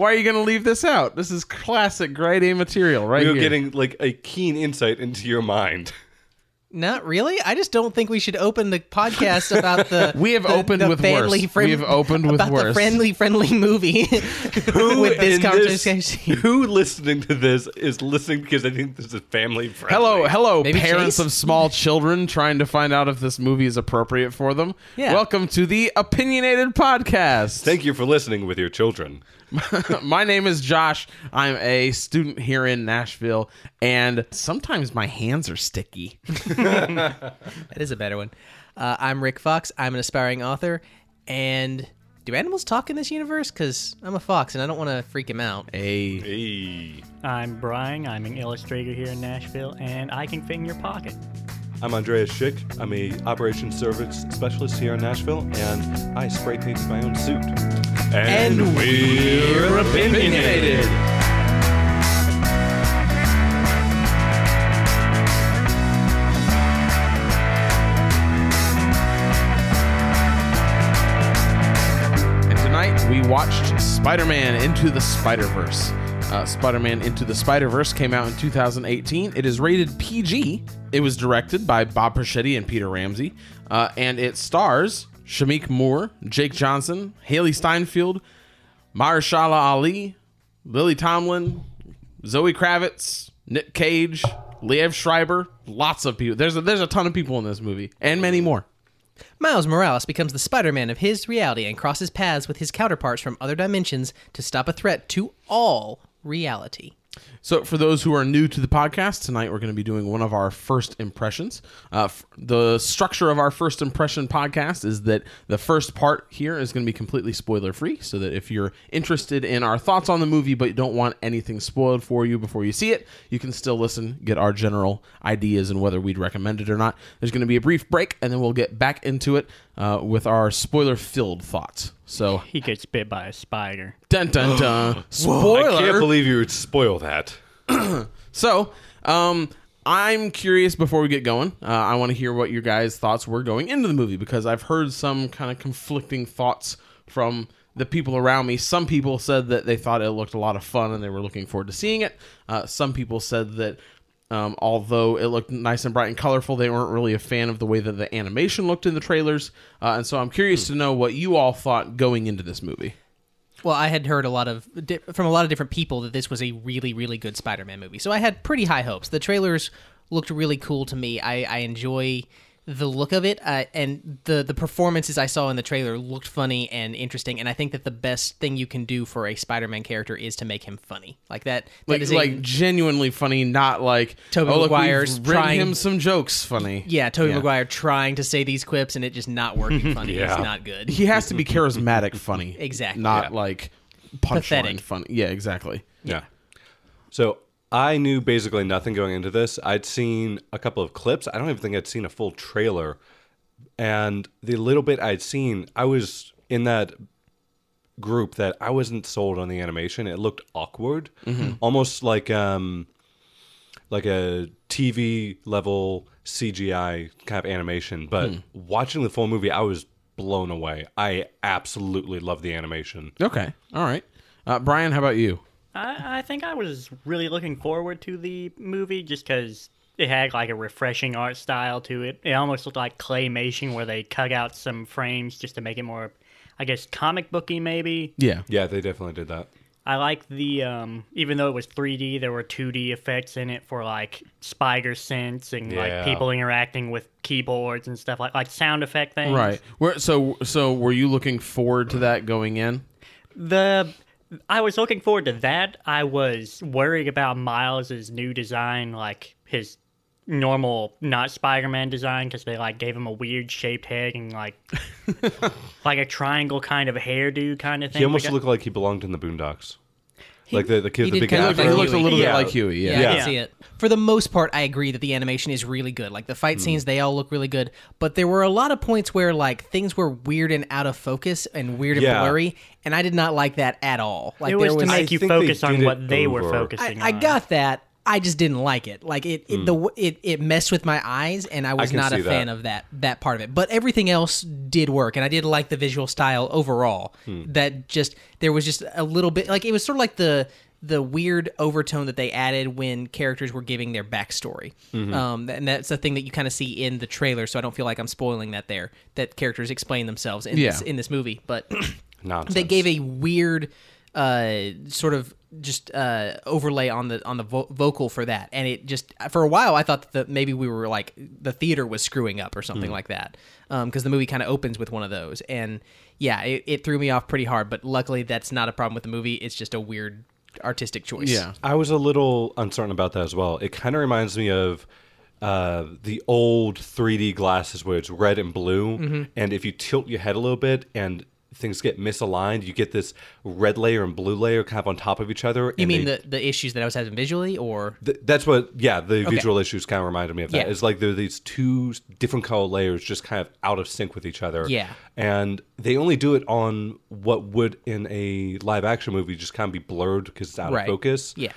Why are you going to leave this out? This is classic grade A material, right You're here. getting like a keen insight into your mind. Not really. I just don't think we should open the podcast about the. We have the- opened the with family worse. We have opened with about worse. the friendly, friendly movie with this in conversation. who listening to this is listening because they think this is family friendly? Hello, hello, Maybe parents Chase? of small children trying to find out if this movie is appropriate for them. Yeah. Welcome to the Opinionated Podcast. Thank you for listening with your children. my name is Josh. I'm a student here in Nashville, and sometimes my hands are sticky. That is a better one. Uh, I'm Rick Fox. I'm an aspiring author. And do animals talk in this universe? Because I'm a fox and I don't want to freak him out. Hey. Hey. I'm Brian. I'm an illustrator here in Nashville, and I can fit in your pocket. I'm Andreas Schick. I'm a operations service specialist here in Nashville, and I spray painted my own suit. And we're opinionated. And tonight we watched Spider Man Into the Spider Verse. Uh, Spider Man Into the Spider Verse came out in 2018. It is rated PG. It was directed by Bob Persichetti and Peter Ramsey. Uh, and it stars Shameik Moore, Jake Johnson, Hailee Steinfeld, Mahershala Ali, Lily Tomlin, Zoe Kravitz, Nick Cage, Liev Schreiber. Lots of people. There's a, there's a ton of people in this movie, and many more. Miles Morales becomes the Spider Man of his reality and crosses paths with his counterparts from other dimensions to stop a threat to all reality. So, for those who are new to the podcast, tonight we're going to be doing one of our first impressions. Uh, f- the structure of our first impression podcast is that the first part here is going to be completely spoiler free, so that if you're interested in our thoughts on the movie but don't want anything spoiled for you before you see it, you can still listen, get our general ideas and whether we'd recommend it or not. There's going to be a brief break, and then we'll get back into it uh, with our spoiler filled thoughts. So, He gets bit by a spider. dun dun dun. Spoiler. I can't believe you would spoil that. So, um, I'm curious before we get going. Uh, I want to hear what your guys' thoughts were going into the movie because I've heard some kind of conflicting thoughts from the people around me. Some people said that they thought it looked a lot of fun and they were looking forward to seeing it. Uh, some people said that. Um, although it looked nice and bright and colorful, they weren't really a fan of the way that the animation looked in the trailers. Uh, and so I'm curious to know what you all thought going into this movie. Well, I had heard a lot of from a lot of different people that this was a really, really good Spider-Man movie. So I had pretty high hopes. The trailers looked really cool to me. I, I enjoy the look of it, uh, and the the performances I saw in the trailer looked funny and interesting. And I think that the best thing you can do for a Spider-Man character is to make him funny, like that. that Like, is a- like genuinely funny, not like Tobey oh, look, Maguire's written trying- him some jokes funny. yeah, Tobey Yeah. Maguire trying to say these quips and it just not working funny. Yeah. It's not good. he has to be charismatic funny Exactly. not Yeah. like punchline Pathetic. funny yeah exactly Yeah. So I knew basically nothing going into this. I'd seen a couple of clips. I don't even think I'd seen a full trailer. And the little bit I'd seen, I was in that group that I wasn't sold on the animation. It looked awkward, almost like um, like a TV level CGI kind of animation. But watching the full movie, I was blown away. I absolutely love the animation. okay all right uh, brian how about you I, I think I was really looking forward to the movie just because it had like a refreshing art style to it. It almost looked like claymation where they cut out some frames just to make it more, I guess, comic booky maybe. yeah Yeah, they definitely did that. I like the um, even though it was 3D, there were 2D effects in it for like spider sense and Yeah. like people interacting with keyboards and stuff like like sound effect things. right where so so were you looking forward to that going in The I was looking forward to that. I was worried about Miles's new design, like his normal not Spider-Man design, because they like gave him a weird shaped head and like like a triangle kind of hairdo kind of thing. He almost looked like he belonged in the Boondocks. Like the, the kid he with the big kinda he look looked, afro. he looked a little Yeah. bit like huey Yeah, yeah, I Yeah. can see it. For the most part, I agree that the animation is really good. Like the fight hmm. scenes, they all look really good. But there were a lot of points where like things were weird and out of focus and weird and Yeah. blurry, and I did not like that at all. Like it there was to was, make you think they focus on did what it they were over. focusing I, I got that. I just didn't like it. Like it, it the it it messed with my eyes, and I was can not a fan that. of that that part of it. But everything else did work, and I did like the visual style overall. That just there was just a little bit like it was sort of like the the weird overtone that they added when characters were giving their backstory. Um, and that's a thing that you kind of see in the trailer. So I don't feel like I'm spoiling that there. That characters explain themselves in Yeah. this in this movie, but. They gave a weird uh sort of just uh overlay on the on the vo- vocal for that and it just for a while i thought that maybe we were like the theater was screwing up or something like that um because the movie kind of opens with one of those and yeah it, it threw me off pretty hard but luckily that's not a problem with the movie it's just a weird artistic choice Yeah. I was a little uncertain about that as well. It kind of reminds me of uh, the old 3D glasses where it's red and blue, Mm-hmm. and if you tilt your head a little bit and things get misaligned, you get this red layer and blue layer kind of on top of each other. you mean they- the the issues that i was having visually or Th- that's what, yeah, the visual issues kind of reminded me of that. Yeah. It's like there are these two different color layers just kind of out of sync with each other. Yeah. And they only do it on what would in a live action movie just kind of be blurred because it's out Right. of focus. yeah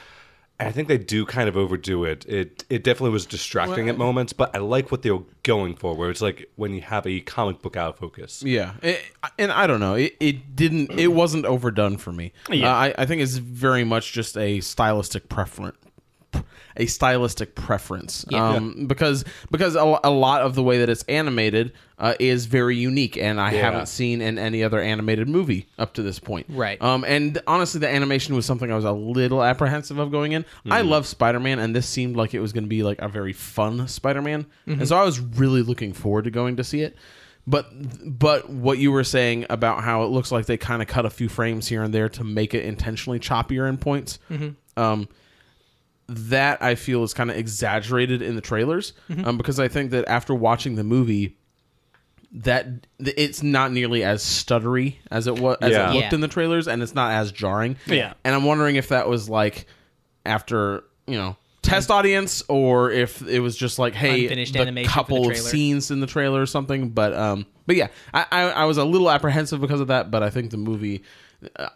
I think they do kind of overdo it. It it definitely was distracting at moments, but I like what they were going for, where it's like when you have a comic book out of focus. Yeah, It- and I don't know. It, it didn't. It wasn't overdone for me. Yeah. Uh, I, I think it's very much just a stylistic preference. A stylistic preference, Yeah. um, because because a, a lot of the way that it's animated uh, is very unique, and I Yeah. haven't seen in any other animated movie up to this point. Right. Um, and honestly, the animation was something I was a little apprehensive of going in. I love Spider Man, and this seemed like it was going to be like a very fun Spider Man, and so I was really looking forward to going to see it. But but what you were saying about how it looks like they kind of cut a few frames here and there to make it intentionally choppier in points, um, that I feel is kind of exaggerated in the trailers, um, because I think that after watching the movie, that it's not nearly as stuttery as it was as Yeah. it looked Yeah. in the trailers, and it's not as jarring. Yeah. and I'm wondering if that was like after you know test audience or if it was just like hey Unfinished the animation for the couple of scenes in the trailer or something but um but yeah I, I i was a little apprehensive because of that but i think the movie uh,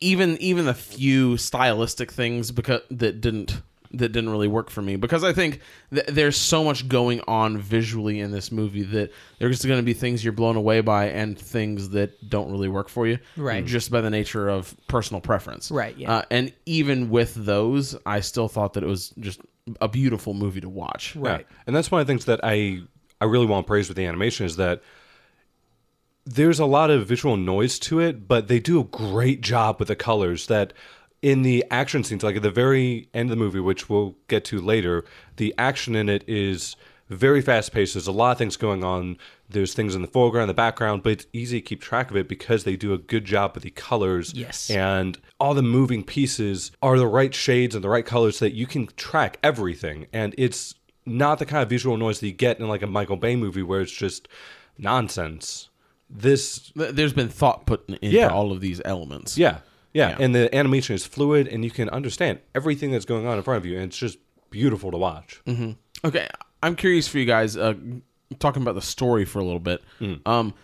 even even the few stylistic things because that didn't that didn't really work for me because I think th- there's so much going on visually in this movie that there's going to be things you're blown away by and things that don't really work for you, Right. Just by the nature of personal preference, Right, yeah. Uh, and even with those, I still thought that it was just a beautiful movie to watch, Right. Yeah. And that's one of the things that I I really want to praise with the animation is that there's a lot of visual noise to it, but they do a great job with the colors that in the action scenes, like at the very end of the movie, which we'll get to later, the action in it is very fast paced. There's a lot of things going on. There's things in the foreground, the background, but it's easy to keep track of it because they do a good job with the colors. Yes. And all the moving pieces are the right shades and the right colors so that you can track everything. And it's not the kind of visual noise that you get in like a Michael Bay movie where it's just nonsense. This There's been thought put in- into Yeah. all of these elements. yeah, yeah, Yeah. and the animation is fluid, and you can understand everything that's going on in front of you, and it's just beautiful to watch. Okay, I'm curious for you guys. Uh, talking about the story for a little bit. Um,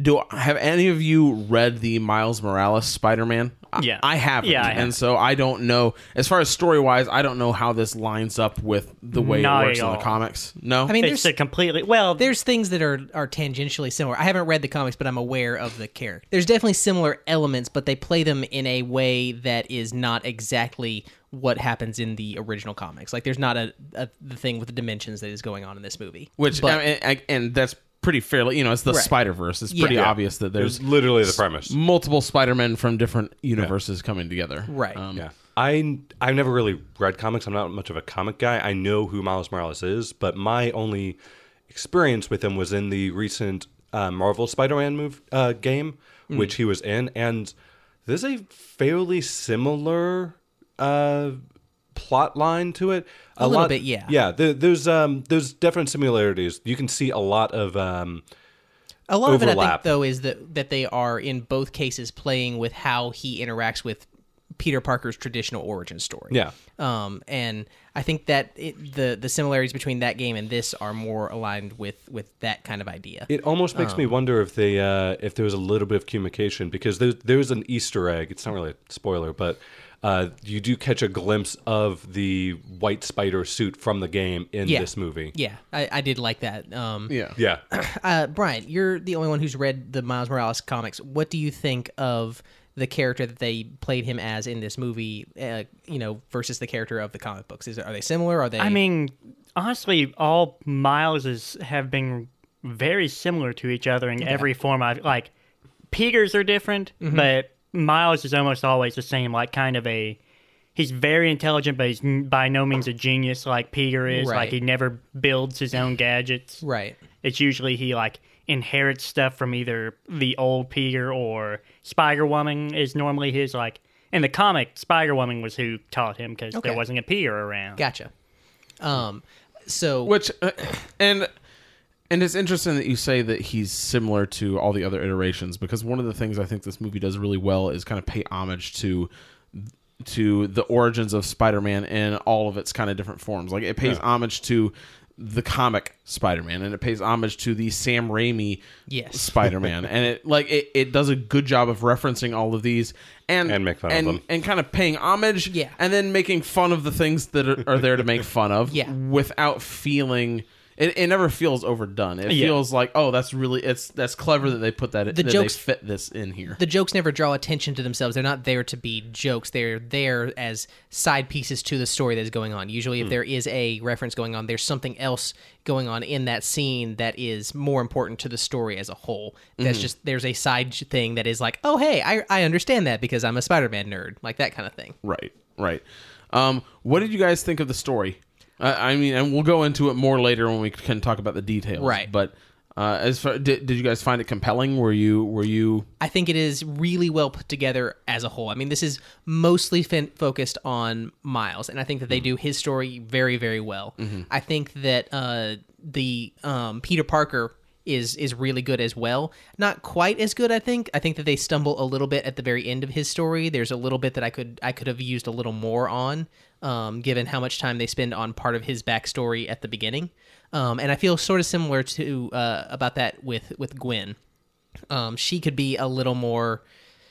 do have any of you read the Miles Morales Spider-Man? I- Yeah. I haven't, Yeah, I have. and so I don't know. As far as story wise, I don't know how this lines up with the way Not it works at in the comics. No, I mean, It's there's a completely well. there's things that are are tangentially similar. I haven't read the comics, but I'm aware of the character. There's definitely similar elements, but they play them in a way that is not exactly what happens in the original comics. Like there's not a, a the thing with the dimensions that is going on in this movie. which but, I mean, and, and that's pretty fairly. You know, it's the Right. Spider Verse. It's Yeah. pretty Yeah. obvious that there's There's literally the premise. multiple Spider-Men from different universes coming together. Right. Um, Yeah. I I've never really read comics. I'm not much of a comic guy. I know who Miles Morales is, but my only experience with him was in the recent uh, Marvel Spider-Man move uh, game, which he was in, and there's a fairly similar uh, plot line to it. A little bit, yeah. Yeah, there, there's um there's definite similarities. You can see a lot of um A lot of it, I think, overlap. though, is that that they are in both cases playing with how he interacts with Peter Parker's traditional origin story. Yeah. Um, and I think that it, the the similarities between that game and this are more aligned with with that kind of idea. It almost makes Um, me wonder if they uh, if there was a little bit of communication because there, there's an Easter egg. It's not really a spoiler, but uh, you do catch a glimpse of the white spider suit from the game in Yeah. this movie. yeah, I, I did like that. Um, Yeah. Yeah. uh, Brian, you're the only one who's read the Miles Morales comics. What do you think of the character that they played him as in this movie? Uh, you know, versus the character of the comic books. Is are they similar? Are they? I mean, honestly, all Mileses have been very similar to each other in every form. I like Peter's are different, Mm-hmm. but Miles is almost always the same. Like kind of a, he's very intelligent, but he's by no means a genius like Peter is. Right. Like he never builds his own gadgets. right. It's usually he like inherits stuff from either the old Peter or Spider Woman is normally his like. In the comic, Spider Woman was who taught him because Okay. there wasn't a Peter around. Gotcha. Um, so Which uh, and and it's interesting that you say that he's similar to all the other iterations because one of the things I think this movie does really well is kind of pay homage to to the origins of Spider-Man in all of its kind of different forms. Like it pays homage to the comic Spider-Man and it pays homage to the Sam Raimi Yes. Spider-Man and it like it, it does a good job of referencing all of these and And make fun of and, them. and kind of paying homage Yeah. and then making fun of the things that are, are there to make fun of Yeah. without feeling it, it never feels overdone. It Yeah. feels like oh that's really it's that's clever that they put that The that jokes- they fit this in here. the jokes never draw attention to themselves. They're not there to be jokes. They're there as side pieces to the story that's going on. Usually, if there is a reference going on, there's something else going on in that scene that is more important to the story as a whole. That's just there's a side thing that is like, oh hey, I I understand that because I'm a Spider-Man nerd, like that kind of thing. Right, right. Um, what did you guys think of the story? Uh, I mean, and we'll go into it more later when we can talk about the details. Right. But uh, as far did, did you guys find it compelling? Were you were you I think it is really well put together as a whole. I mean, this is mostly fin- focused on Miles, and I think that they do his story very, very well. I think that uh, the um, Peter Parker is is really good as well. Not quite as good, I think. I think that they stumble a little bit at the very end of his story. There's a little bit that I could I could have used a little more on, um, given how much time they spend on part of his backstory at the beginning. Um, and I feel sort of similar to uh, about that with with Gwen um, she could be a little more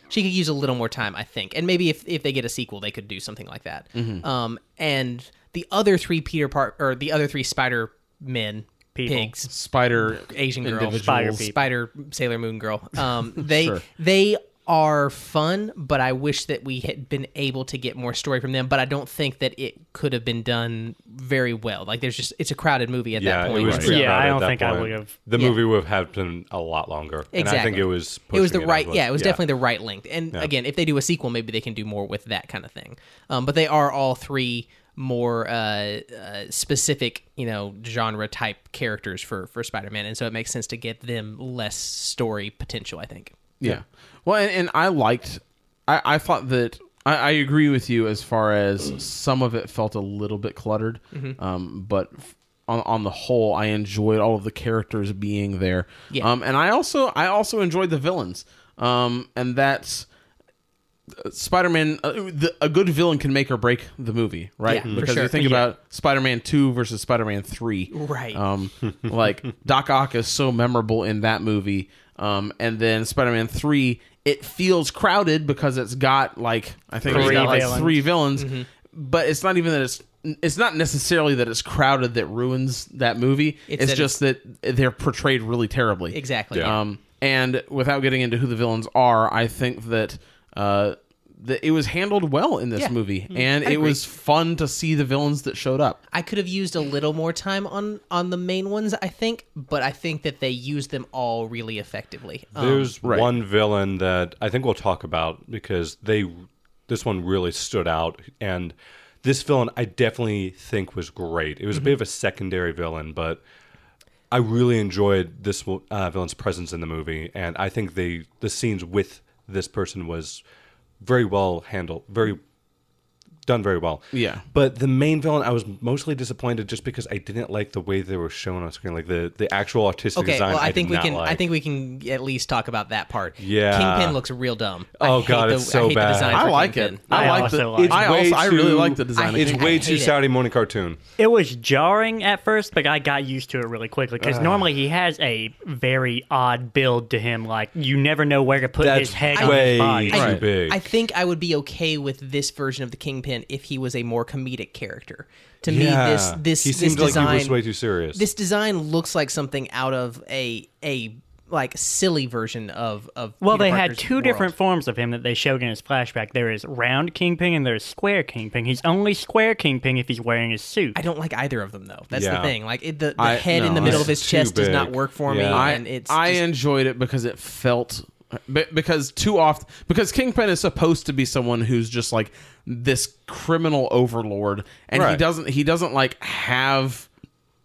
she could use a little more time i think and maybe if, if they get a sequel they could do something like that um, and the other three peter park or the other three spider men People. pigs spider asian girl? Spider people. spider sailor moon girl um, they Sure. they are fun but i wish that we had been able to get more story from them but i don't think that it could have been done very well like there's just it's a crowded movie at Yeah, that it point was Right. Yeah, I don't that think I would've- The Yeah. movie would have been a lot longer. And I think it was. it was the pushing right as yeah it was yeah. definitely the right length and again if they do a sequel maybe they can do more with that kind of thing um, but they are all three more uh, uh, specific you know genre type characters for for spider-man and so it makes sense to get them less story potential i think Yeah. Well, and, and I liked. I, I thought that I, I agree with you as far as some of it felt a little bit cluttered, Mm-hmm. um, but on on the whole, I enjoyed all of the characters being there. Yeah. Um, and I also I also enjoyed the villains. Um, and that's. Spider-Man, uh, the, a good villain can make or break the movie, right? Yeah, because sure. you think Yeah. about Spider-Man Two versus Spider-Man Three, Right. Um, like Doc Ock is so memorable in that movie, um, and then Spider-Man Three, it feels crowded because it's got like I think it's Three got like villains. three villains, Mm-hmm. but it's not even that it's it's not necessarily that it's crowded that ruins that movie. It's It's, that just that they're portrayed really terribly. exactly Yeah. Um, and without getting into who the villains are, I think that uh, that it was handled well in this Yeah. movie, Mm, and I it agree. was fun to see the villains that showed up. i could have used a little more time on on the main ones i think but i think that they used them all really effectively um, There's right. one villain that I think we'll talk about because they this one really stood out and this villain I definitely think was great. It was a bit of a secondary villain, but I really enjoyed this uh, villain's presence in the movie, and I think the the scenes with this person was very well handled, very done very well. Yeah. But the main villain, I was mostly disappointed just because I didn't like the way they were shown on screen, like the the actual artistic Okay, design. well, I, I, think did we can. Like. I think we can at least talk about that part. Yeah. Kingpin looks real dumb. I Oh, hate God, the, it's so I hate bad. The design I like Kingpin. it. I, I like the. like it. I way also I really like the design. Of hate It's way too it. Saturday morning cartoon. It was jarring at first, but I got used to it really quickly because normally he has a very odd build to him. Like you never know where to put That's his head on his body. too big. I think I would be okay with this version of the Kingpin if he was a more comedic character. To yeah. me, this this he this seemed like design he was way too serious. this design looks like something out of a a like silly version of of. Well, Peter they had two world. different forms of him that they showed in his flashback. There is round Kingpin and there's square Kingpin. He's only square Kingpin if he's wearing his suit. I don't like either of them though. That's the thing. Like it, the, the I- head in the middle of his too chest does not work for me, I, and it's I just- enjoyed it because it felt be- because too often because Kingpin is supposed to be someone who's just like this criminal overlord and he doesn't he doesn't like have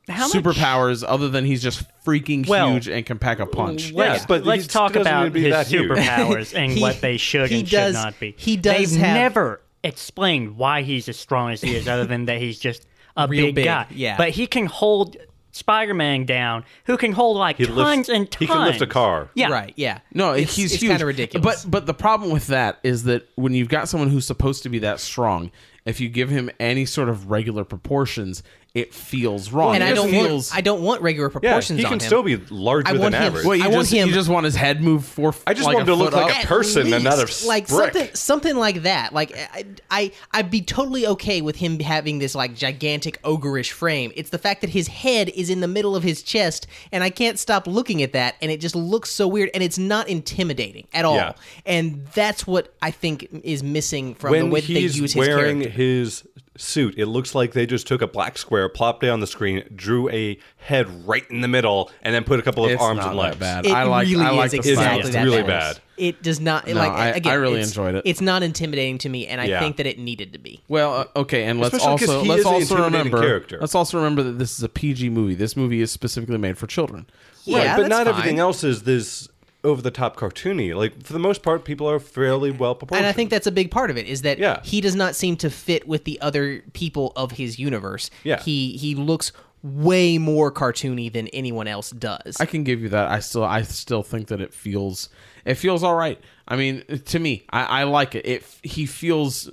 How much- superpowers other than he's just freaking Well, huge and can pack a punch. Let's, Yeah, but let's talk about need to be his superpowers and He- what they should he and does- should not be. he does They've have- never explained why he's as strong as he is, other than that he's just a Real big, big, guy. yeah. But he can hold Spider-Man down, who can hold like He tons lifts- and tons. he can lift a car. Yeah, right. Yeah, No, it's, he's it's huge. kind of ridiculous. But but the problem with that is that when you've got someone who's supposed to be that strong, if you give him any sort of regular proportions, it feels wrong. and it I don't feels, want I don't want regular proportions. yeah, proportions he on can him. still be larger I than want him- average. Well, you I want just him- you just want his head moved four. I just like want him to look like up. a person, least, another like brick. something something like that. Like I, I I'd be totally okay with him having this like gigantic ogreish frame. It's the fact that his head is in the middle of his chest, and I can't stop looking at that, and it just looks so weird, and it's not intimidating at all. Yeah. And that's what I think is missing from when the way that they use his wearing character. his suit, it looks like they just took a black square, plopped it on the screen, drew a head right in the middle, and then put a couple of It's arms not and that legs. bad. It I like really I like is the exactly style. It's that really bad. bad. It does not No, like I- again. I really it's- enjoyed it. It's not intimidating to me, and I Yeah. think that it needed to be. Well, uh, okay, and let's Especially 'cause also he let's is an also intimidating remember character. let's also remember that this is a PG movie. This movie is specifically made for children. Yeah, right, but that's not fine. everything else is this over the top cartoony. Like for the most part, people are fairly well proportioned. And I think that's a big part of it is that Yeah. he does not seem to fit with the other people of his universe. Yeah. He he looks way more cartoony than anyone else does. I can give you that. I still I still think that it feels it feels all right. I mean, to me, I, I like it. It he feels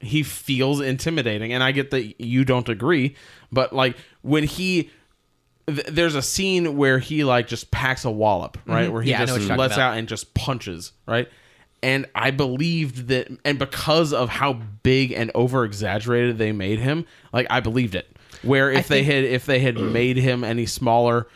he feels intimidating, and I get that you don't agree, but like when he. Th- There's a scene where he like just packs a wallop, right? Where he Mm-hmm. Yeah, I know what just lets about. out and just punches, right? And I believed that, and because of how big and over exaggerated they made him, like I believed it. Where if they think- had if they had made him any smaller,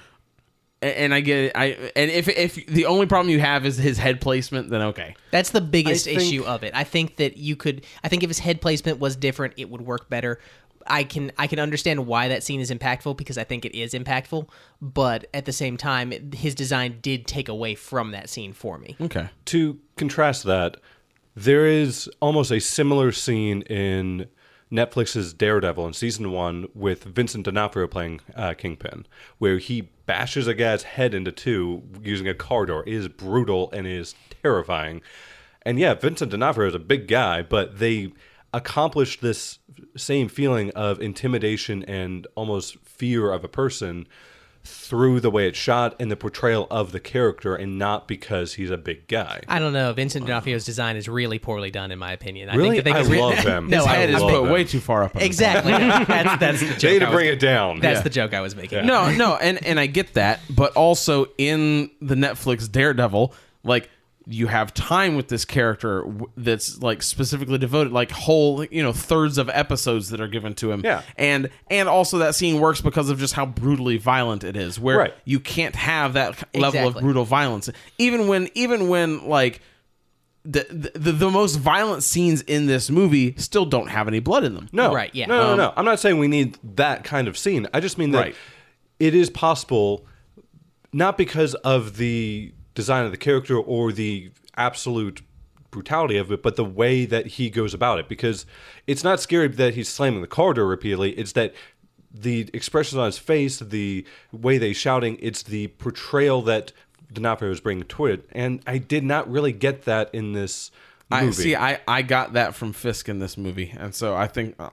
and I get it, I and if if the only problem you have is his head placement, then okay. That's the biggest think- issue of it. I think that you could. I think if his head placement was different, it would work better. I can I can understand why that scene is impactful because I think it is impactful, but at the same time, it- his design did take away from that scene for me. Okay. to contrast that, there is almost a similar scene in Netflix's Daredevil in season one with Vincent D'Onofrio playing uh, Kingpin, where he bashes a guy's head into two using a car door. It is brutal and is terrifying. And yeah, Vincent D'Onofrio is a big guy, but they accomplished this same feeling of intimidation and almost fear of a person through the way it's shot and the portrayal of the character and not because he's a big guy. I don't know. Vincent D'Onofrio's design is really poorly done, in my opinion. I Really? think that they I could re- love him. no, His I head is love put him. way too far up. on exactly. that's that's the joke. They need I to was- bring it down. That's Yeah. the joke I was making. no, no, and and I get that, but also in the Netflix Daredevil, like you have time with this character that's like specifically devoted, like whole you know thirds of episodes that are given to him. Yeah. and and also that scene works because of just how brutally violent it is, where Right. you can't have that level of brutal violence, even when even when like. The, the the most violent scenes in this movie still don't have any blood in them. No, Right, yeah. No, no, Um, no. I'm not saying we need that kind of scene. I just mean that Right. it is possible, not because of the design of the character or the absolute brutality of it, but the way that he goes about it. Because it's not scary that he's slamming the corridor repeatedly. It's that the expressions on his face, the way they shouting, it's the portrayal that D'Onofrio is bringing to it. And I did not really get that in this I movie. see. I I got that from Fisk in this movie, and so I think uh,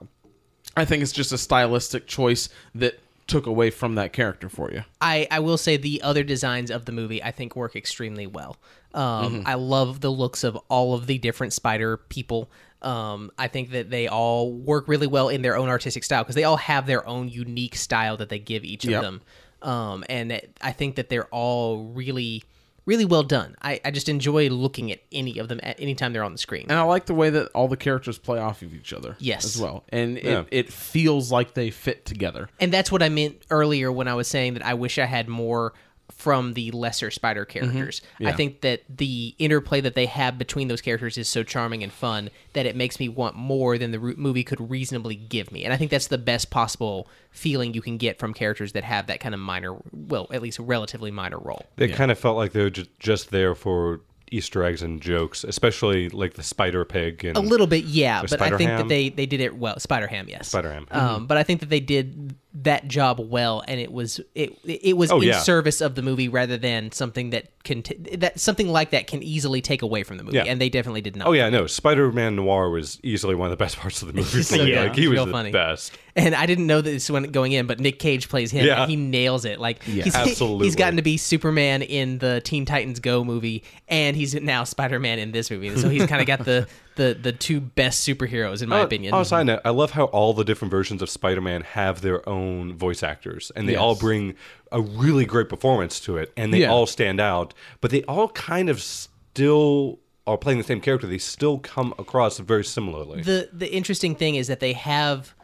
I think it's just a stylistic choice that took away from that character for you. I, I will say the other designs of the movie I think work extremely well. Um, Mm-hmm. I love the looks of all of the different spider people. Um, I think that they all work really well in their own artistic style because they all have their own unique style that they give each of them. Um, and I think that they're all really, really well done. I, I just enjoy looking at any of them at any time they're on the screen. And I like the way that all the characters play off of each other. Yes. as well, and Yeah. it, it feels like they fit together. And that's what I meant earlier when I was saying that I wish I had more from the lesser spider mm-hmm. characters. I Yeah. think that the interplay that they have between those characters is so charming and fun that it makes me want more than the movie could reasonably give me. And I think that's the best possible feeling you can get from characters that have that kind of minor, well, at least relatively minor role. It kind of felt like they were just there for Easter eggs and jokes, especially like the spider pig and A little bit, yeah, but I think Spider-Ham? that they they did it well. Spider Ham, yes. Spider-Ham. Um, but I think that they did that job well, and it was it it was Oh, in yeah. service of the movie rather than something that can t- that something like that can easily take away from the movie, Yeah. and they definitely did not. Oh yeah, no, Spider-Man Noir was easily one of the best parts of the movie. so good. Like he was real the funny. best. And I didn't know this when going in, but Nick Cage plays him. Yeah. and he nails it. Like he's, Absolutely. he's gotten to be Superman in the Teen Titans Go movie, and he's now Spider Man in this movie. And so he's kind of got the, the the two best superheroes in my Oh, opinion. Oh, side note, I love how all the different versions of Spider-Man have their own voice actors, and they all bring a really great performance to it, and they Yeah. all stand out. But they all kind of still are playing the same character. They still come across very similarly. the the interesting thing is that they have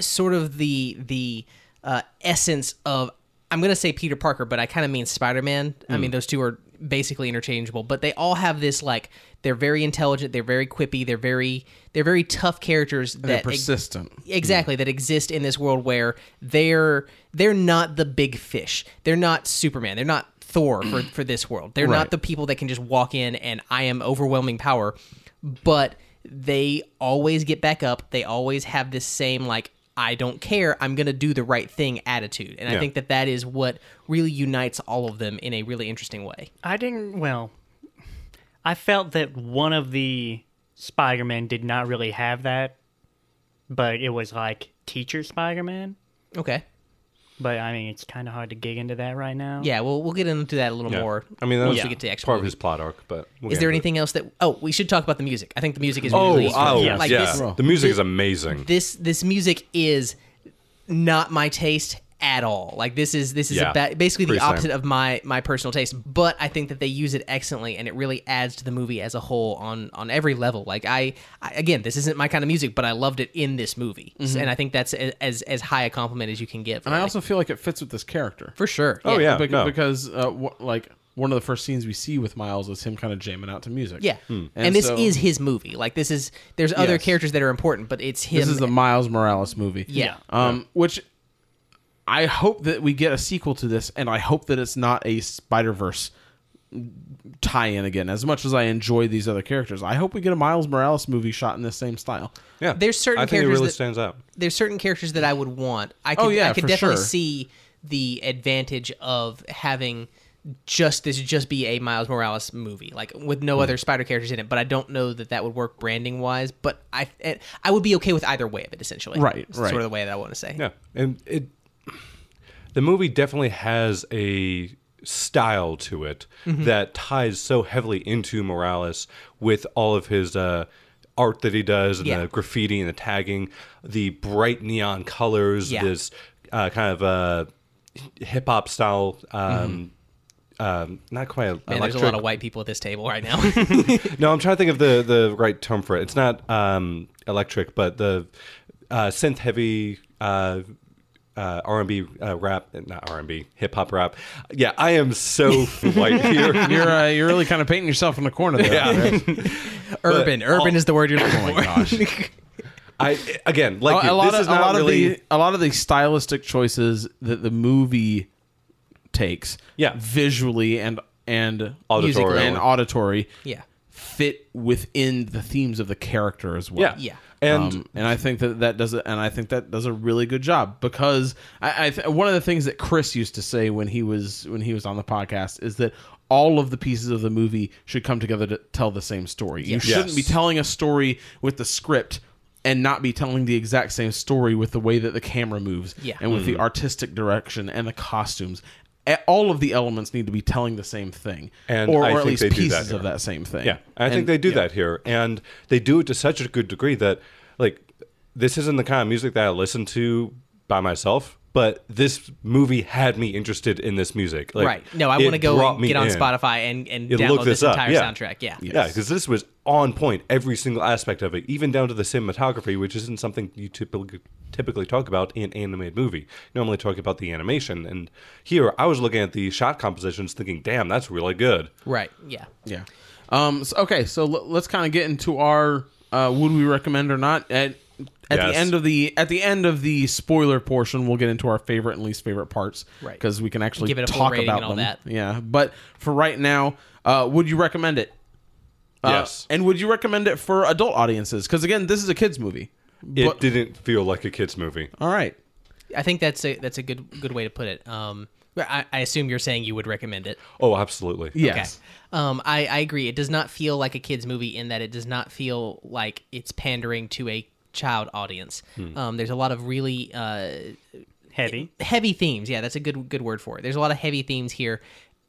sort of the the uh, essence of I'm gonna say Peter Parker, but I kind of mean Spider Man. I Hmm. mean those two are basically interchangeable, but they all have this like they're very intelligent, they're very quippy, they're very they're very tough characters They're that persistent. exactly that exist in this world where they're they're not the big fish. They're not Superman. They're not Thor for for this world. They're Right. not the people that can just walk in and I am overwhelming power, but they always get back up. They always have this same like I don't care. I'm going to do the right thing attitude. And I think that that is what really unites all of them in a really interesting way. I didn't. Well, I felt that one of the Spider-Man did not really have that, but it was like teacher Spider-Man. Okay. But I mean, it's kind of hard to dig into that right now. Yeah, well we'll get into that a little Yeah. more. I mean, that once was we get to the actual part of movie. his plot arc. But we'll Is get there into it. anything else that? Oh, we should talk about the music. I think the music is Oh, really oh, Yes. like yeah. this. the music is amazing. This this music is not my taste at all. Like this is this is Yeah. a ba- basically the Pretty same. opposite of my my personal taste. But I think that they use it excellently, and it really adds to the movie as a whole on on every level. Like I, I again, this isn't my kind of music, but I loved it in this movie, and I think that's a- as as high a compliment as you can give. And I it. also feel like it fits with this character. for sure. Oh, yeah. Bec- no. because uh, wh- like one of the first scenes we see with Miles is him kind of jamming out to music. Yeah, Hmm. and, this so- is his movie. Like this is there's other Yes. characters that are important, but it's him. This is the Miles Morales movie. Yeah. Um, which I hope that we get a sequel to this, and I hope that it's not a Spider Verse tie-in again. As much as I enjoy these other characters, I hope we get a Miles Morales movie shot in this same style. yeah, There's certain I think it characters really that- stands out. there's certain characters that I would want. I could, Oh, yeah, I could for definitely sure. see the advantage of having just this just be a Miles Morales movie, like with no hmm. other Spider characters in it. But I don't know that that would work branding wise. But I eh, I would be okay with either way of it. Essentially, Right, right. Sort of the way that I want to say. Yeah, and it the movie definitely has a style to it Mm-hmm. that ties so heavily into Morales with all of his uh, art that he does and Yeah. the graffiti and the tagging, the bright neon colors, Yeah. this uh, kind of uh, hip hop style. Um, um, not quite Mm-hmm. Man, electric. there's a lot of white people at this table right now. No, I'm trying to think of the the right term for it. It's not um, electric, but the uh, synth heavy uh, uh, R&B uh, rap, not R&B, hip hop rap. Yeah, I am so white here. You're uh, you're really kind of painting yourself in the corner there. Yeah. urban, urban is the word you're looking Oh for. my gosh. I again, like a, a lot this of is a lot really. of the a lot of the stylistic choices that the movie takes, Yeah. visually and and Auditorially. and auditory, Yeah. fit within the themes of the character as well. yeah, Yeah. And um, and I think that that does it, and I think that does a really good job because I, I th- one of the things that Chris used to say when he was when he was on the podcast is that all of the pieces of the movie should come together to tell the same story. You shouldn't Yes. be telling a story with the script and not be telling the exact same story with the way that the camera moves Yeah. and with the artistic direction and the costumes. All of the elements need to be telling the same thing, And or, or at least they do that pieces of that same thing. Yeah, I think they do yeah. that here, and they do it to such a good degree that, like, this isn't the kind of music that I listen to by myself. But this movie had me interested in this music. Like, right. No, I want to go and get on in. Spotify and, and You download this, this entire yeah. soundtrack. Yeah. Yeah, because this was on point, every single aspect of it, even down to the cinematography, which isn't something you typically typically talk about in animated movie. You normally talk about the animation, and here I was looking at the shot compositions, thinking, "Damn, that's really good." Right. Yeah. Yeah. Um. So, okay. So l- let's kind of get into our uh, would we recommend or not at at Yes. the end of the at the end of the spoiler portion. We'll get into our favorite and least favorite parts, Right. Because we can actually Give it a talk about and all them. that. Yeah. But for right now, uh, would you recommend it? Uh, Yes. And would you recommend it for adult audiences? Because again, this is a kids movie. It But- didn't feel like a kids movie. all right. I think that's a that's a good good way to put it. Um, I, I assume you're saying you would recommend it. Oh, absolutely. Yes. Okay. Um, I, I agree. It does not feel like a kids movie in that it does not feel like it's pandering to a child audience. Um, there's a lot of really uh, Heavy. heavy themes. Yeah, that's a good good word for it. There's a lot of heavy themes here,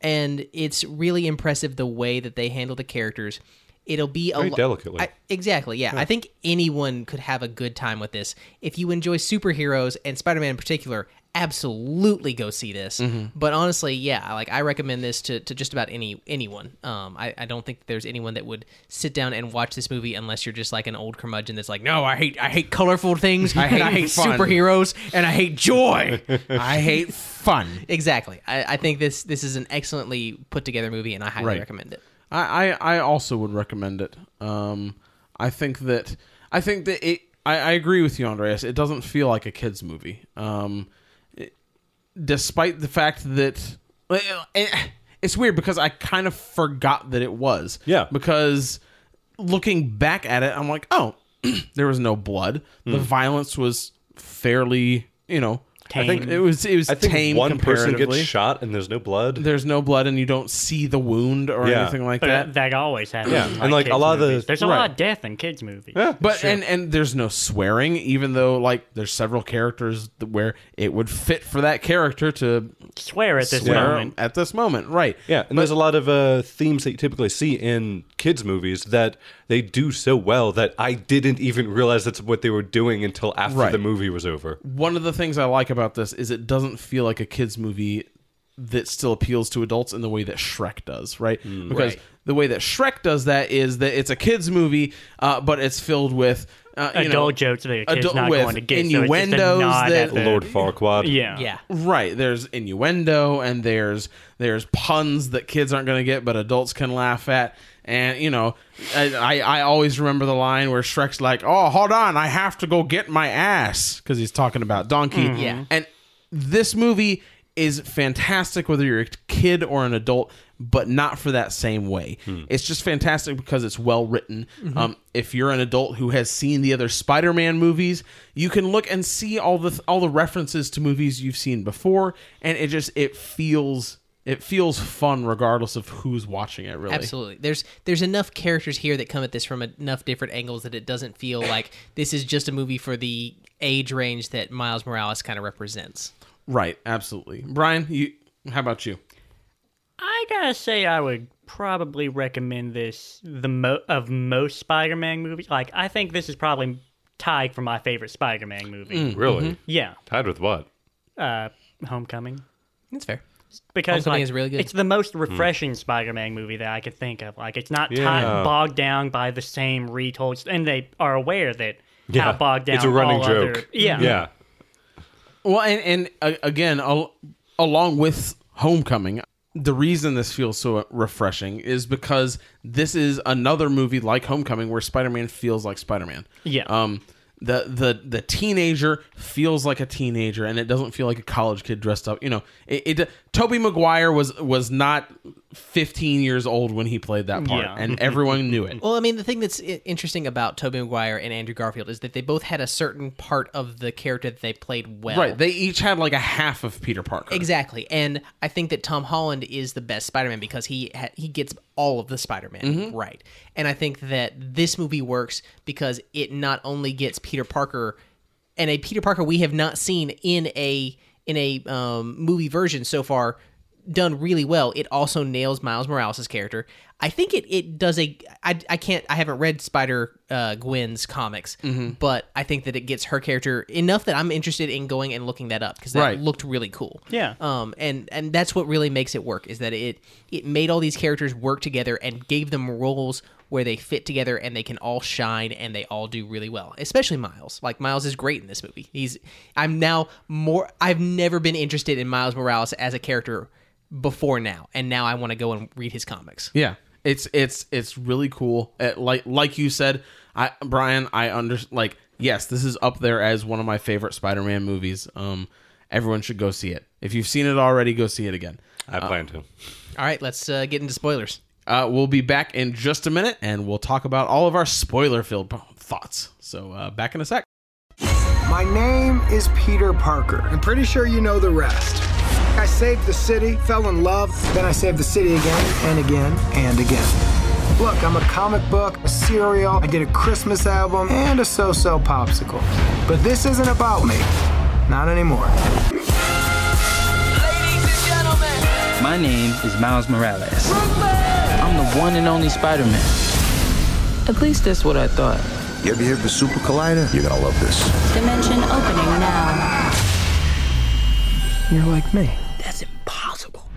and it's really impressive the way that they handle the characters. It'll be a Very lo- delicately. I- exactly. Yeah. I think anyone could have a good time with this if you enjoy superheroes and Spider-Man in particular. Absolutely go see this. But honestly, yeah, like I recommend this to, to just about any anyone. Um, I, I don't think there's anyone that would sit down and watch this movie unless you're just like an old curmudgeon that's like, no, I hate I hate colorful things, I hate, I hate hate superheroes, and I hate joy. I hate fun. Exactly. I, I think this this is an excellently put together movie, and I highly Right. recommend it. I, I, I also would recommend it. Um, I think that I think that it. I, I agree with you, Andreas. It doesn't feel like a kids movie. Um, it- despite the fact that it's weird because I kind of forgot that it was. Yeah. Because looking back at it, I'm like, oh, there was no blood. The Hmm. violence was fairly, you know. I think it was it was I think tame one person comparatively. gets shot and there's no blood. There's no blood, and you don't see the wound or Yeah. anything like But that. that, always happens. Yeah, in, and, like, a kids lot of the- movies. there's a Right. lot of death in kids movies. Yeah, But and and there's no swearing, even though like there's several characters th- where it would fit for that character to Swear at this swear moment. at this moment, right? Yeah, and there's a lot of uh, themes that you typically see in kids' movies that they do so well that I didn't even realize that's what they were doing until after Right. the movie was over. One of the things I like about this is it doesn't feel like a kids movie that still appeals to adults in the way that Shrek does, right? Because Right. the way that Shrek does that is that it's a kids movie, uh, but it's filled with uh, you Adult know, jokes that a kid's adult- not with going to get. so it's just a innuendos nod that- the- Lord Farquaad. Yeah. Yeah. Right. There's innuendo and there's there's puns that kids aren't going to get, but adults can laugh at. And you know, I, I I always remember the line where Shrek's like, "Oh, hold on, I have to go get my ass," because he's talking about Donkey. Mm-hmm. Yeah. And this movie is fantastic, whether you're a kid or an adult, but not for that same way. Hmm. It's just fantastic because it's well written. Mm-hmm. Um, if you're an adult who has seen the other Spider-Man movies, you can look and see all the all the references to movies you've seen before, and it just it feels it feels fun regardless of who's watching it. Really, Absolutely. There's there's enough characters here that come at this from enough different angles that it doesn't feel like this is just a movie for the age range that Miles Morales kind of represents. right? Absolutely, Brian. You how about you? I gotta say, I would probably recommend this the mo- of most Spider-Man movies. Like, I think this is probably tied for my favorite Spider-Man movie. Really? Yeah, Tied with what? uh, Homecoming. That's fair. Because Homecoming like, is really good. It's the most refreshing Spider-Man movie that I could think of. Like, it's not Yeah. tied, bogged down by the same retold, st- and they are aware that Yeah. how bogged down. It's a running joke. Other, yeah, Yeah. Well, and and uh, again, al- along with Homecoming, the reason this feels so refreshing is because this is another movie like Homecoming where Spider-Man feels like Spider-Man. Yeah. Um, the the the teenager feels like a teenager, and it doesn't feel like a college kid dressed up. You know, it. it Tobey Maguire was was not 15 years old when he played that part, Yeah. and everyone knew it. Well, I mean, the thing that's interesting about Tobey Maguire and Andrew Garfield is that they both had a certain part of the character that they played well. Right? They each had like a half of Peter Parker. Exactly, and I think that Tom Holland is the best Spider-Man because he ha- he gets all of the Spider-Man mm-hmm. right, and I think that this movie works because it not only gets Peter Parker and a Peter Parker we have not seen in a in a um, movie version so far done really well. It also nails Miles Morales' character. I think it, it does a I, I can't I haven't read Spider uh, Gwen's comics, but I think that it gets her character enough that I'm interested in going and looking that up because that Right. looked really cool. Yeah. Um and and that's what really makes it work is that it it made all these characters work together and gave them roles where they fit together and they can all shine and they all do really well. Especially Miles. Like Miles is great in this movie. He's I'm now more I've never been interested in Miles Morales as a character before now and now I want to go and read his comics. Yeah, it's it's it's really cool. Uh, like like you said, I Brian, I under like yes, this is up there as one of my favorite Spider-Man movies. Um, everyone should go see it. If you've seen it already, go see it again. I plan to. All right, let's uh, get into spoilers. Uh, we'll be back in just a minute, and we'll talk about all of our spoiler-filled thoughts. So uh, back in a sec. My name is Peter Parker. I'm pretty sure you know the rest. I saved the city, fell in love, then I saved the city again and again and again. Look, I'm a comic book, a cereal, I did a Christmas album, and a so so popsicle. But this isn't about me. Not anymore. My name is Miles Morales. I'm the one and only Spider Man. At least that's what I thought. You ever hear of the Super Collider? You're gonna love this. Dimension opening now. You're like me. That's impossible.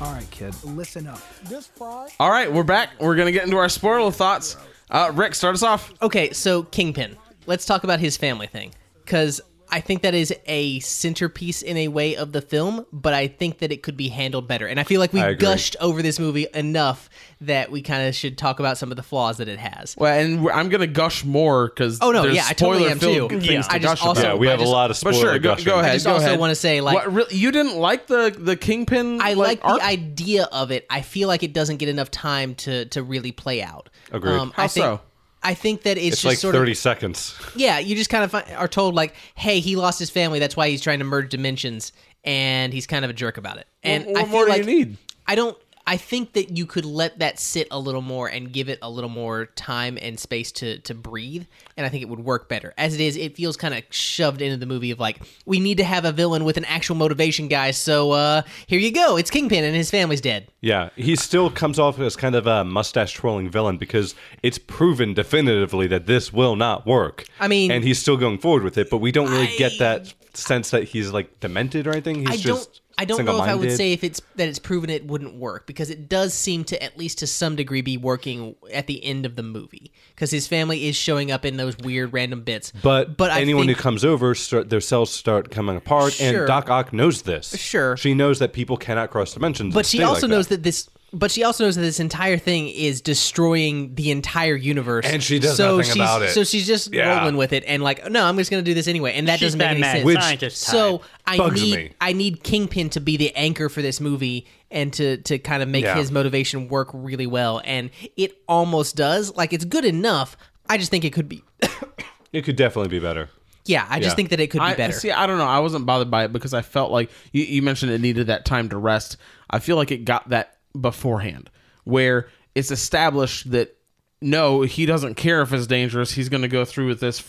All right, kid, listen up. This fry. All right, we're back. We're gonna get into our spoiler thoughts. Uh, Rick, start us off. Okay, so Kingpin. Let's talk about his family thing cuz I think that is a centerpiece in a way of the film, but I think that it could be handled better. And I feel like we gushed over this movie enough that we kind of should talk about some of the flaws that it has. Well, and I'm gonna gush more because Oh, no, yeah, I totally am too. Yeah. to I just gush also- about. Yeah, we I have a lot of But spoiler sure, go, gushing. go ahead. I just go also wanna say, like- what, really, you didn't like the the kingpin. I like, arc? the idea of it. I feel like it doesn't get enough time to to really play out. Um, How I think, so? I think that it's, It's just like sort 30 of seconds. yeah. You just kind of are told like, hey, he lost his family. That's why he's trying to merge dimensions, and he's kind of a jerk about it. And what I feel more do you like need? I don't. I think that you could let that sit a little more and give it a little more time and space to to breathe, and I think it would work better. As it is, it feels kind of shoved into the movie of like we need to have a villain with an actual motivation, guys. So uh here you go. It's Kingpin and his family's dead. Yeah, he still comes off as kind of a mustache twirling villain because it's proven definitively that this will not work. I mean- and he's still going forward with it, but we don't really I- get that sense that he's like demented or anything. He's I just. I don't know if I would say if it's that it's proven it wouldn't work because it does seem to at least to some degree be working at the end of the movie because his family is showing up in those weird random bits. But, but I anyone think, who comes over, start, their cells start coming apart, Sure. and Doc Ock knows this. Sure. she knows that people cannot cross dimensions. but she also like knows that. this. But she also knows that this entire thing is destroying the entire universe, And she does so nothing she's, about it. So she's just Yeah. rolling with it, and like, no, I'm just going to do this anyway, and that She's doesn't make any mad sense. Which- So I Bugs need me. I need Kingpin to be the anchor for this movie and to to kind of make Yeah. his motivation work really well, and it almost does. Like it's good enough. I just think it could be. it could definitely be better. Yeah, I just Yeah. think that it could be I, better. See, I don't know. I wasn't bothered by it because I felt like you, you mentioned it needed that time to rest. I feel like it got that beforehand, where it's established that no, he doesn't care if it's dangerous. He's going to go through with this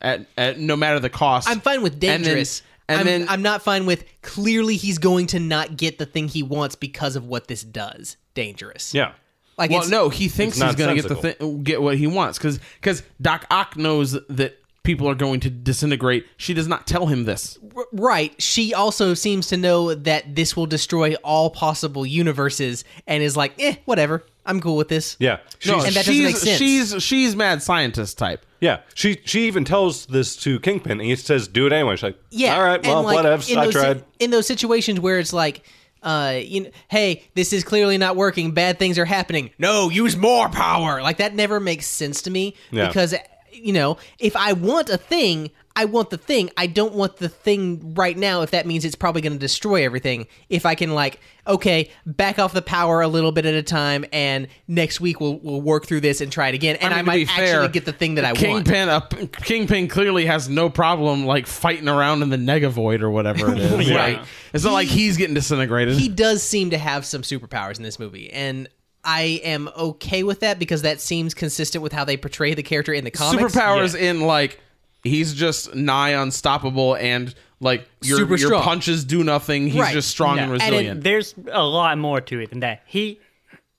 at, at no matter the cost. I'm fine with And then- dangerous. and I'm, then I'm not fine with clearly he's going to not get the thing he wants because of what this does. Dangerous. Yeah. Like well, no, he thinks he's going to get the nonsensical. thing, get what he wants because because Doc Ock knows that people are going to disintegrate. She does not tell him this. r- right. She also seems to know that this will destroy all possible universes and is like, eh, whatever. I'm cool with this. Yeah. No, And that doesn't she's, make sense. She's she's mad scientist type. Yeah, she she even tells this to Kingpin, and he says, "Do it anyway." She's like, Yeah. all right, well, like, whatevs. in I those tried." in those situations where it's like, uh, you know, hey, this is clearly not working. Bad things are happening. No, use more power. Like that never makes sense to me Yeah. because you know, if I want a thing, I want the thing. I don't want the thing right now if that means it's probably going to destroy everything. If I can like, okay, back off the power a little bit at a time and next week we'll we'll work through this and try it again and I, mean, to might fair, actually get the thing that I want. Kingpin, uh, Kingpin clearly has no problem like fighting around in the Negavoid or whatever it is. Yeah. Right? It's not like he's getting disintegrated. He does seem to have some superpowers in this movie and I am okay with that because that seems consistent with how they portray the character in the comics. Superpowers in like he's just nigh unstoppable and like your Super your strong. punches do nothing. He's Right. just strong and And it- resilient. there's a lot more to it than that. He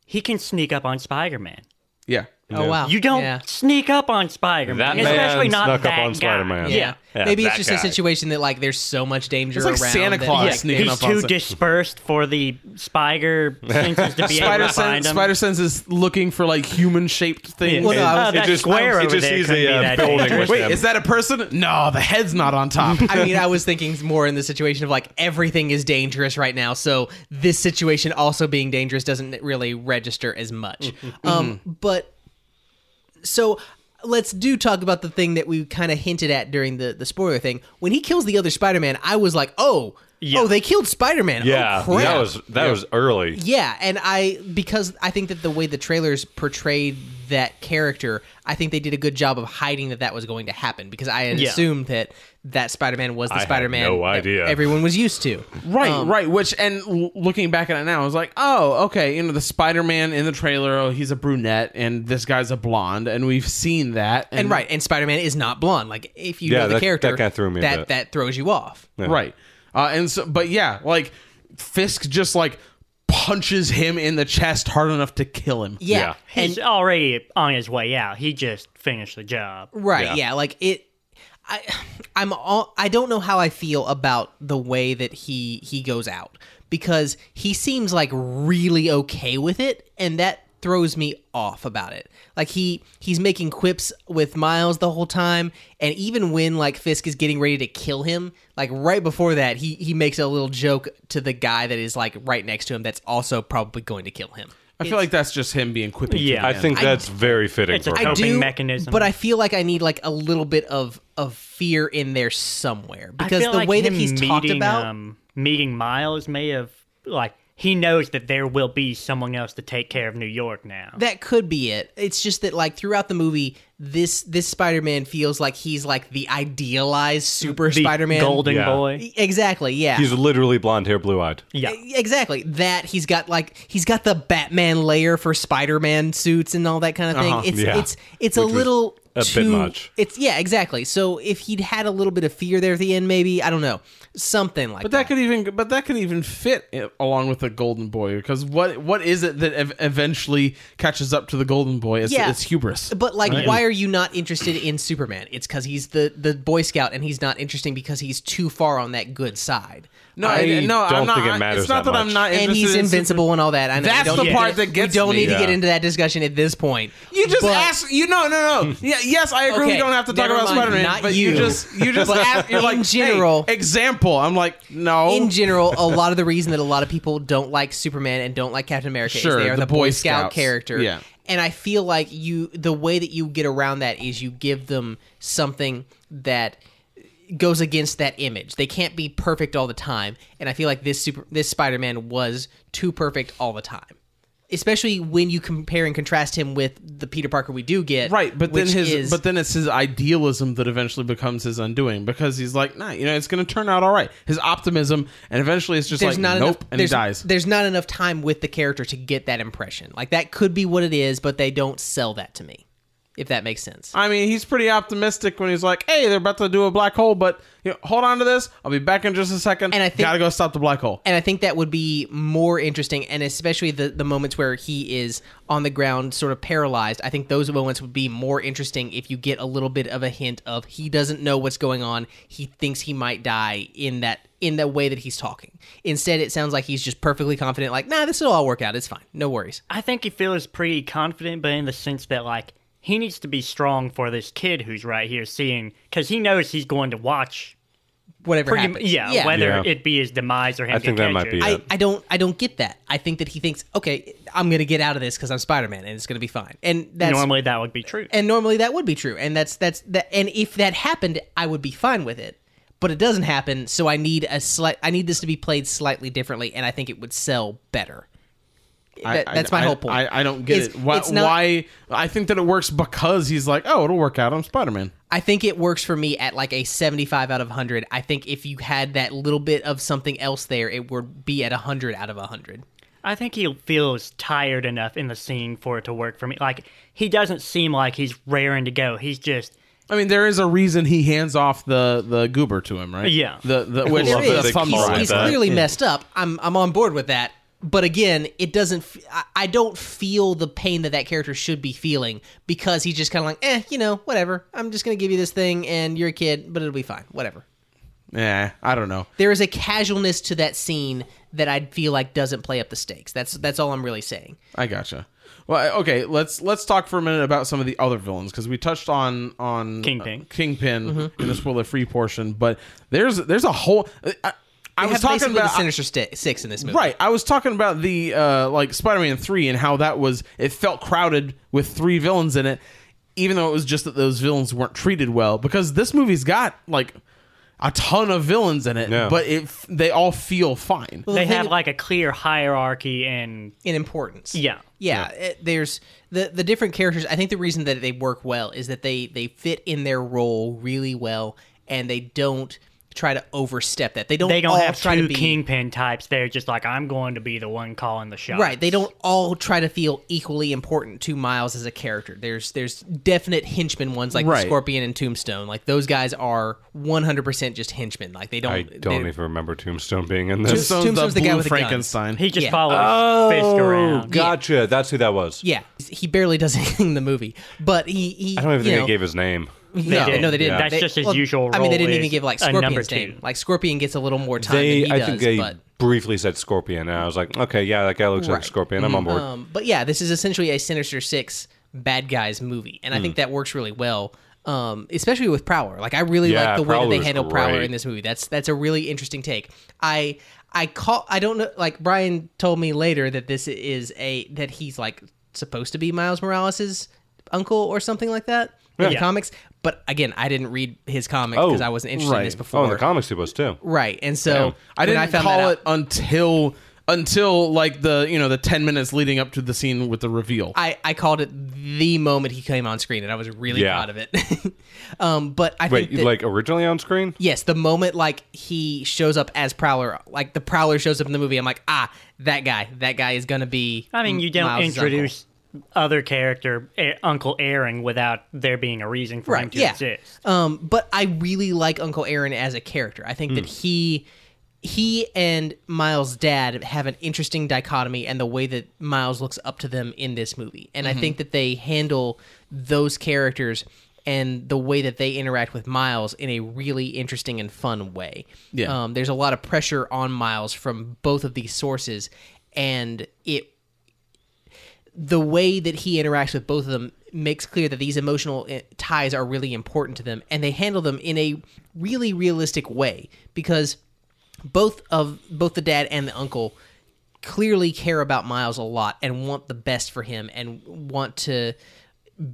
he can sneak up on Spider-Man. yeah. Oh wow. You don't Yeah. sneak up on Spider-Man, That especially man not snuck that up on guy. Spider-Man. Yeah. Yeah, Maybe it's that just guy. a situation that like there's so much danger It's like around. Santa that- Claus Yeah, sneaking He's up on too some- dispersed for the spider senses to be Spider able to find sense, him. Spider sense is looking for like human shaped things. Well, no, I was- Oh, It that just- square it over just there sees couldn't a, be uh, that building dangerous. with Wait, them. is that a person? No, the head's not on top. I mean, I was thinking more in the situation of like everything is dangerous right now, so this situation also being dangerous doesn't really register as much. Um, but so let's do talk about the thing that we kind of hinted at during the the spoiler thing. When he kills the other Spider-Man, I was like, oh, oh, they killed Spider-Man. yeah, oh, crap. that was that was early. Yeah, and I because I think that the way the trailers portrayed that character, I think they did a good job of hiding that that was going to happen because I had Yeah. assumed that that Spider-Man was the Spider-Man no that idea. everyone was used to. Right, Um, right. Which and looking back at it now, I was like, oh, okay. You know, the Spider-Man in the trailer, oh, he's a brunette, and this guy's a blonde, and we've seen that. And, And right, and Spider-Man is not blonde. Like if you Yeah, know the that- character, that kinda threw me a that bit. that throws you off. right. Uh, and so, but yeah, like Fisk just like punches him in the chest hard enough to kill him. Yeah, Yeah. He's and already on his way out. He just finished the job. Right. Yeah. Yeah. Like it. I. I'm all. I don't know how I feel about the way that he he goes out because he seems like really okay with it, and that throws me off about it. Like he he's making quips with Miles the whole time, and even when like Fisk is getting ready to kill him, like right before that, he he makes a little joke to the guy that is like right next to him that's also probably going to kill him. I feel like that's just him being quippy. Yeah. the I think that's very fitting It's a coping. I do, mechanism. but I feel like I need like a little bit of of fear in there somewhere because the like way that him he's talked meeting, about. um, meeting Miles may have like he knows that there will be someone else to take care of New York now. that could be it. It's just that like throughout the movie, this this Spider Man feels like he's like the idealized super the Spider Man. Golden Yeah. Boy. Exactly. Yeah. He's literally blonde hair, blue eyed. Yeah. Exactly. That he's got like he's got the Batman lair for Spider-Man suits and all that kind of thing. Uh-huh. It's Yeah. it's it's a little a bit much. It's yeah, exactly. So if he'd had a little bit of fear there at the end, maybe I don't know, something like But that could even, but that could even fit along with the Golden Boy because what what is it that ev- eventually catches up to the Golden Boy? It's, Yeah. it's hubris. But like, why are you not interested in Superman? It's because he's the the Boy Scout, and he's not interesting because he's too far on that good side, no, I I, no, don't I'm not, think it matters It's not that that, I'm much. not, and he's in invincible and all that. I know, That's don't the part to- that gets We don't me. need to get Yeah. into that discussion at this point. You just But- ask. You no, no, no. Yeah, yes, I agree. Okay, we don't have to talk never about mind, Spider Man. not But you. you. just, you just But ask. You're in like, general- hey, example. I'm like, no. in general, a lot of the reason that a lot of people don't like Superman and don't like Captain America Sure, is they are the the, Boy Boy Scout Scouts. character. Yeah. And I feel like you the way that you get around that is you give them something that goes against that image. They can't be perfect all the time, and I feel like this super this Spider-Man was too perfect all the time. Especially when you compare and contrast him with the Peter Parker we do get. Right, but then his is, but then it's his idealism that eventually becomes his undoing because he's like, nah, you know, it's going to turn out all right. His optimism, and eventually it's just like, not nope, enough and he dies. there's not enough time with the character to get that impression like that could be what it is but they don't sell that to me if that makes sense I mean, he's pretty optimistic when he's like, hey, they're about to do a black hole, but you know, hold on to this. I'll be back in just a second. And I think- gotta go stop the black hole. and i think that would be more interesting and especially the, the moments where he is on the ground sort of paralyzed i think those moments would be more interesting if you get a little bit of a hint of he doesn't know what's going on he thinks he might die in that in the way that he's talking instead it sounds like he's just perfectly confident like nah this will all work out it's fine no worries I think he feels pretty confident, but in the sense that like he needs to be strong for this kid who's right here seeing because he knows he's going to watch whatever Pretty, happens. yeah, whether Yeah. it be his demise or him I think that might be it. I, I don't I don't get that. I think that he thinks, okay, I'm gonna get out of this because I'm Spider Man and it's gonna be fine. And that's Normally that would be true. and normally that would be true. And that's that's that. And if that happened, I would be fine with it. But it doesn't happen, so I need a slight. I need this to be played slightly differently, and I think it would sell better. That, I- that's my I- whole point. I, I don't get It's- it. Why, it's not- why? I think that it works because he's like, oh, it'll work out. I'm Spider Man. I think it works for me at like a 75 out of 100. I think if you had that little bit of something else there, it would be at 100 out of 100. I think he feels tired enough in the scene for it to work for me. Like he doesn't seem like he's raring to go. He's just I mean, there is a reason he hands off the the goober to him, right? Yeah. The the which love the, that they thumb call he's, he's that. clearly messed up. I'm I'm on board with that. But again, it doesn't. f- I- I don't feel the pain that that character should be feeling because he's just kind of like, eh, you know, whatever. I'm just gonna give you this thing, and you're a kid, but it'll be fine. Whatever. Yeah, I don't know. There is a casualness to that scene that I feel like doesn't play up the stakes. That's that's all I'm really saying. I gotcha. Well, okay, let's let's talk for a minute about some of the other villains because we touched on on Kingpin. uh, Kingpin Mm-hmm. in the spoiler free portion, but there's there's a whole. I, I was talking about the Sinister sti- Six in this movie, Right. I was talking about the uh like Spider-Man 3 and how that was it felt crowded with three villains in it even though it was just that those villains weren't treated well because this movie's got like a ton of villains in it Yeah. but it they all feel fine. Well, they the have like a clear hierarchy and in importance. yeah. yeah, it- there's the the different characters. I think the reason that they work well is that they they fit in their role really well, and they don't try to overstep that. They don't. They don't all have try two to be kingpin types. They're just like I'm going to be the one calling the shots. right. They don't all try to feel equally important to Miles as a character. There's there's definite henchmen ones like the Right. Scorpion and Tombstone. Like those guys are 100 percent just henchmen. Like they don't. I don't they- even remember Tombstone being in this. Tombstone's Tombstone's the guy Blue with the guns. Frankenstein. He just Yeah. follows oh, Fisk Oh, around. gotcha. That's who that was. Yeah, he barely does anything in the movie, but he he. I don't even think know, they gave his name. No, did. no, they didn't. Yeah. That's They- just his well, usual I mean, they didn't even give like a Scorpion's name. Like Scorpion gets a little more time They, than he I does. think they but briefly said Scorpion, and I was like, okay, yeah, that guy looks like Scorpion. I'm on board. um, but yeah, this is essentially a Sinister Six bad guys movie, and I think that works really well. Um, especially with Prowler. Like I really Yeah, like the way that they Prowler's handle Prowler in this movie. That's that's a really interesting take. I I call I don't know like Brian told me later that this is a that he's like supposed to be Miles Morales' uncle or something like that in the comics. But again, I didn't read his comics Oh, because I wasn't interested in this before. Oh, in the comics he was too. Right, and so Damn. I didn't found call that it until until like the you know the 10 minutes leading up to the scene with the reveal. I, I called it the moment he came on screen, and I was really Yeah. proud of it. um, but I Wait, think that, like originally on screen? yes, the moment like he shows up as Prowler, like the Prowler shows up in the movie, I'm like, ah, that guy, that guy is gonna be. I mean, you don't Miles' introduce other character A- Uncle Aaron without there being a reason for him to yeah. exist. Um, but I really like Uncle Aaron as a character. I think that he he and Miles' dad have an interesting dichotomy and the way that Miles looks up to them in this movie. And I think that they handle those characters and the way that they interact with Miles in a really interesting and fun way. Yeah. Um, there's a lot of pressure on Miles from both of these sources, and it the way that he interacts with both of them makes clear that these emotional eh, ties are really important to them and they handle them in a really realistic way because both of both the dad and the uncle clearly care about Miles a lot and want the best for him and want to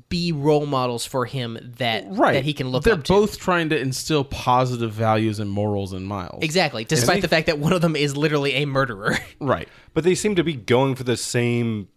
be role models for him that right. that he can look They're up to. both trying to instill positive values and morals in Miles. Exactly, despite the fact that one of them is literally a murderer. Right. But they seem to be going for the same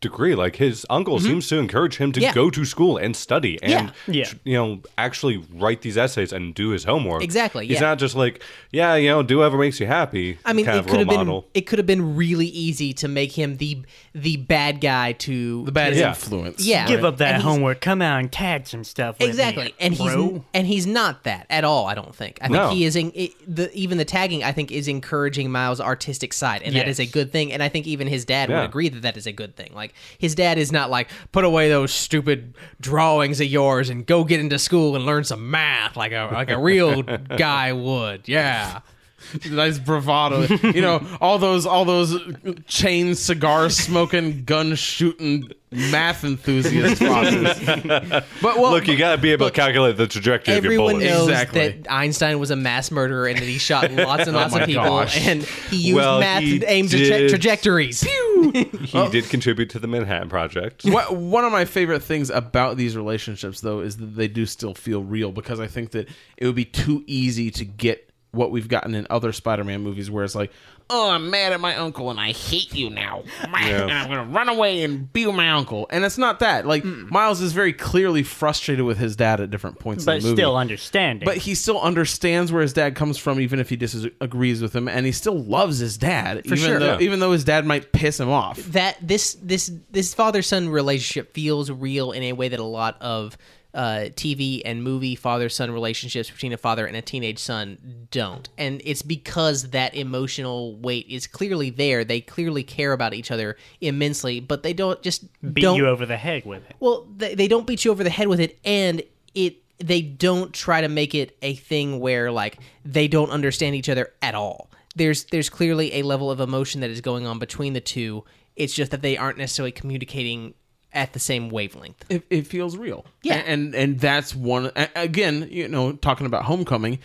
degree. Like his uncle seems to encourage him to Mm-hmm. Yeah. go to school and study and Yeah. Yeah. you know actually write these essays and do his homework. Exactly, He's yeah. not just like yeah, you know, do whatever makes you happy. I mean, kind it of could role have been model. it could have been really easy to make him the the bad guy to The bad Yeah. influence. Yeah. Give up that And homework. Come out and tag some stuff. With exactly me, and he's and he's not that at all i don't think i think No. he is in it, the even the tagging i think is encouraging miles artistic side and that is a good thing and i think even his dad Yeah. would agree that that is a good thing like his dad is not like put away those stupid drawings of yours and go get into school and learn some math like a like a real guy would. Yeah nice bravado. You know, all those all those chain cigar smoking, gun shooting math enthusiast fathers. But well, Look, you got to be able look, to calculate the trajectory of your Everyone bullet. knows Exactly. that Einstein was a mass murderer and that he shot lots and oh lots my of people, gosh. and he used Well, math he to aim traje- did. trajectories. He did contribute to the Manhattan Project. What, one of my favorite things about these relationships, though, is that they do still feel real because I think that it would be too easy to get what we've gotten in other Spider-Man movies, where it's like, "Oh, I'm mad at my uncle and I hate you now, and I'm gonna run away and be with my uncle." And it's not that. Like Miles is very clearly frustrated with his dad at different points but in the movie, still understanding. but he still understands where his dad comes from, even if he disagrees with him, and he still loves his dad, even sure. though Yeah. even though his dad might piss him off. that this this this father son relationship feels real in a way that a lot of uh, TV and movie father son relationships between a father and a teenage son don't, and it's because that emotional weight is clearly there. They clearly care about each other immensely, but they don't just beat don't you over the head with it. well, they, they don't beat you over the head with it, and it they don't try to make it a thing where like they don't understand each other at all. There's there's clearly a level of emotion that is going on between the two. It's just that they aren't necessarily communicating at the same wavelength. it, it feels real. Yeah. and and that's one again. You know, talking about Homecoming,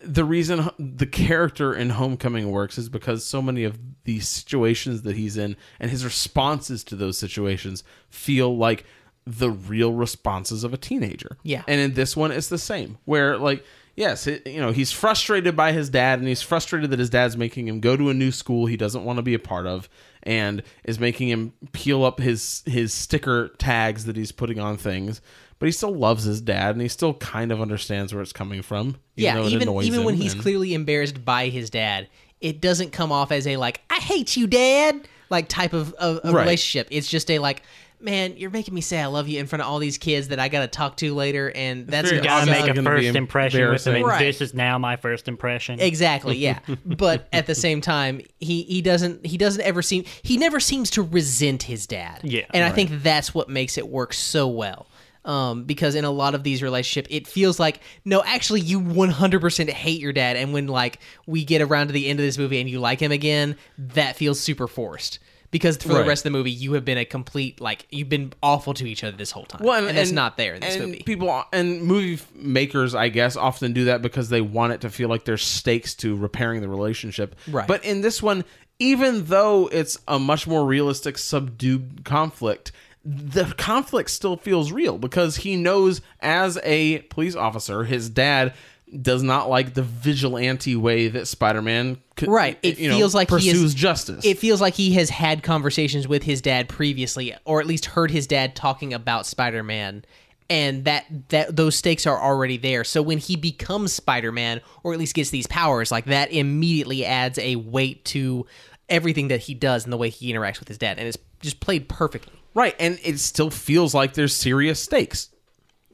the reason the character in Homecoming works is because so many of the situations that he's in and his responses to those situations feel like the real responses of a teenager. Yeah. and in this one, it's the same. Where like. Yes, it, you know he's frustrated by his dad, and he's frustrated that his dad's making him go to a new school he doesn't want to be a part of, and is making him peel up his his sticker tags that he's putting on things. But he still loves his dad, and he still kind of understands where it's coming from. yeah, even even when he's and- clearly embarrassed by his dad, it doesn't come off as a like "I hate you, dad" like type of, of, of Right. relationship. It's just a like, man, you're making me say I love you in front of all these kids that I got to talk to later, and that's very gonna Gotta make a first impression with him, and embarrassing. this is now my first impression. Exactly, yeah. but at the same time, he he doesn't he doesn't ever seem he never seems to resent his dad. Yeah. and I think that's what makes it work so well. Um, because in a lot of these relationships, it feels like no, actually, you 100% hate your dad, and when like we get around to the end of this movie and you like him again, that feels super forced. Because for the rest of the movie, you have been a complete like you've been awful to each other this whole time, Well, and, that's not there in this and movie. People and movie makers, I guess, often do that because they want it to feel like there's stakes to repairing the relationship. Right. But in this one, even though it's a much more realistic, subdued conflict, the conflict still feels real because he knows, as a police officer, his dad does not like the vigilante way that Spider-Man could, Right. It you know, feels like pursues he is, justice. It feels like he has had conversations with his dad previously, or at least heard his dad talking about Spider-Man, and that that those stakes are already there. So when he becomes Spider-Man, or at least gets these powers, like that immediately adds a weight to everything that he does and the way he interacts with his dad, and it's just played perfectly. right, and it still feels like there's serious stakes,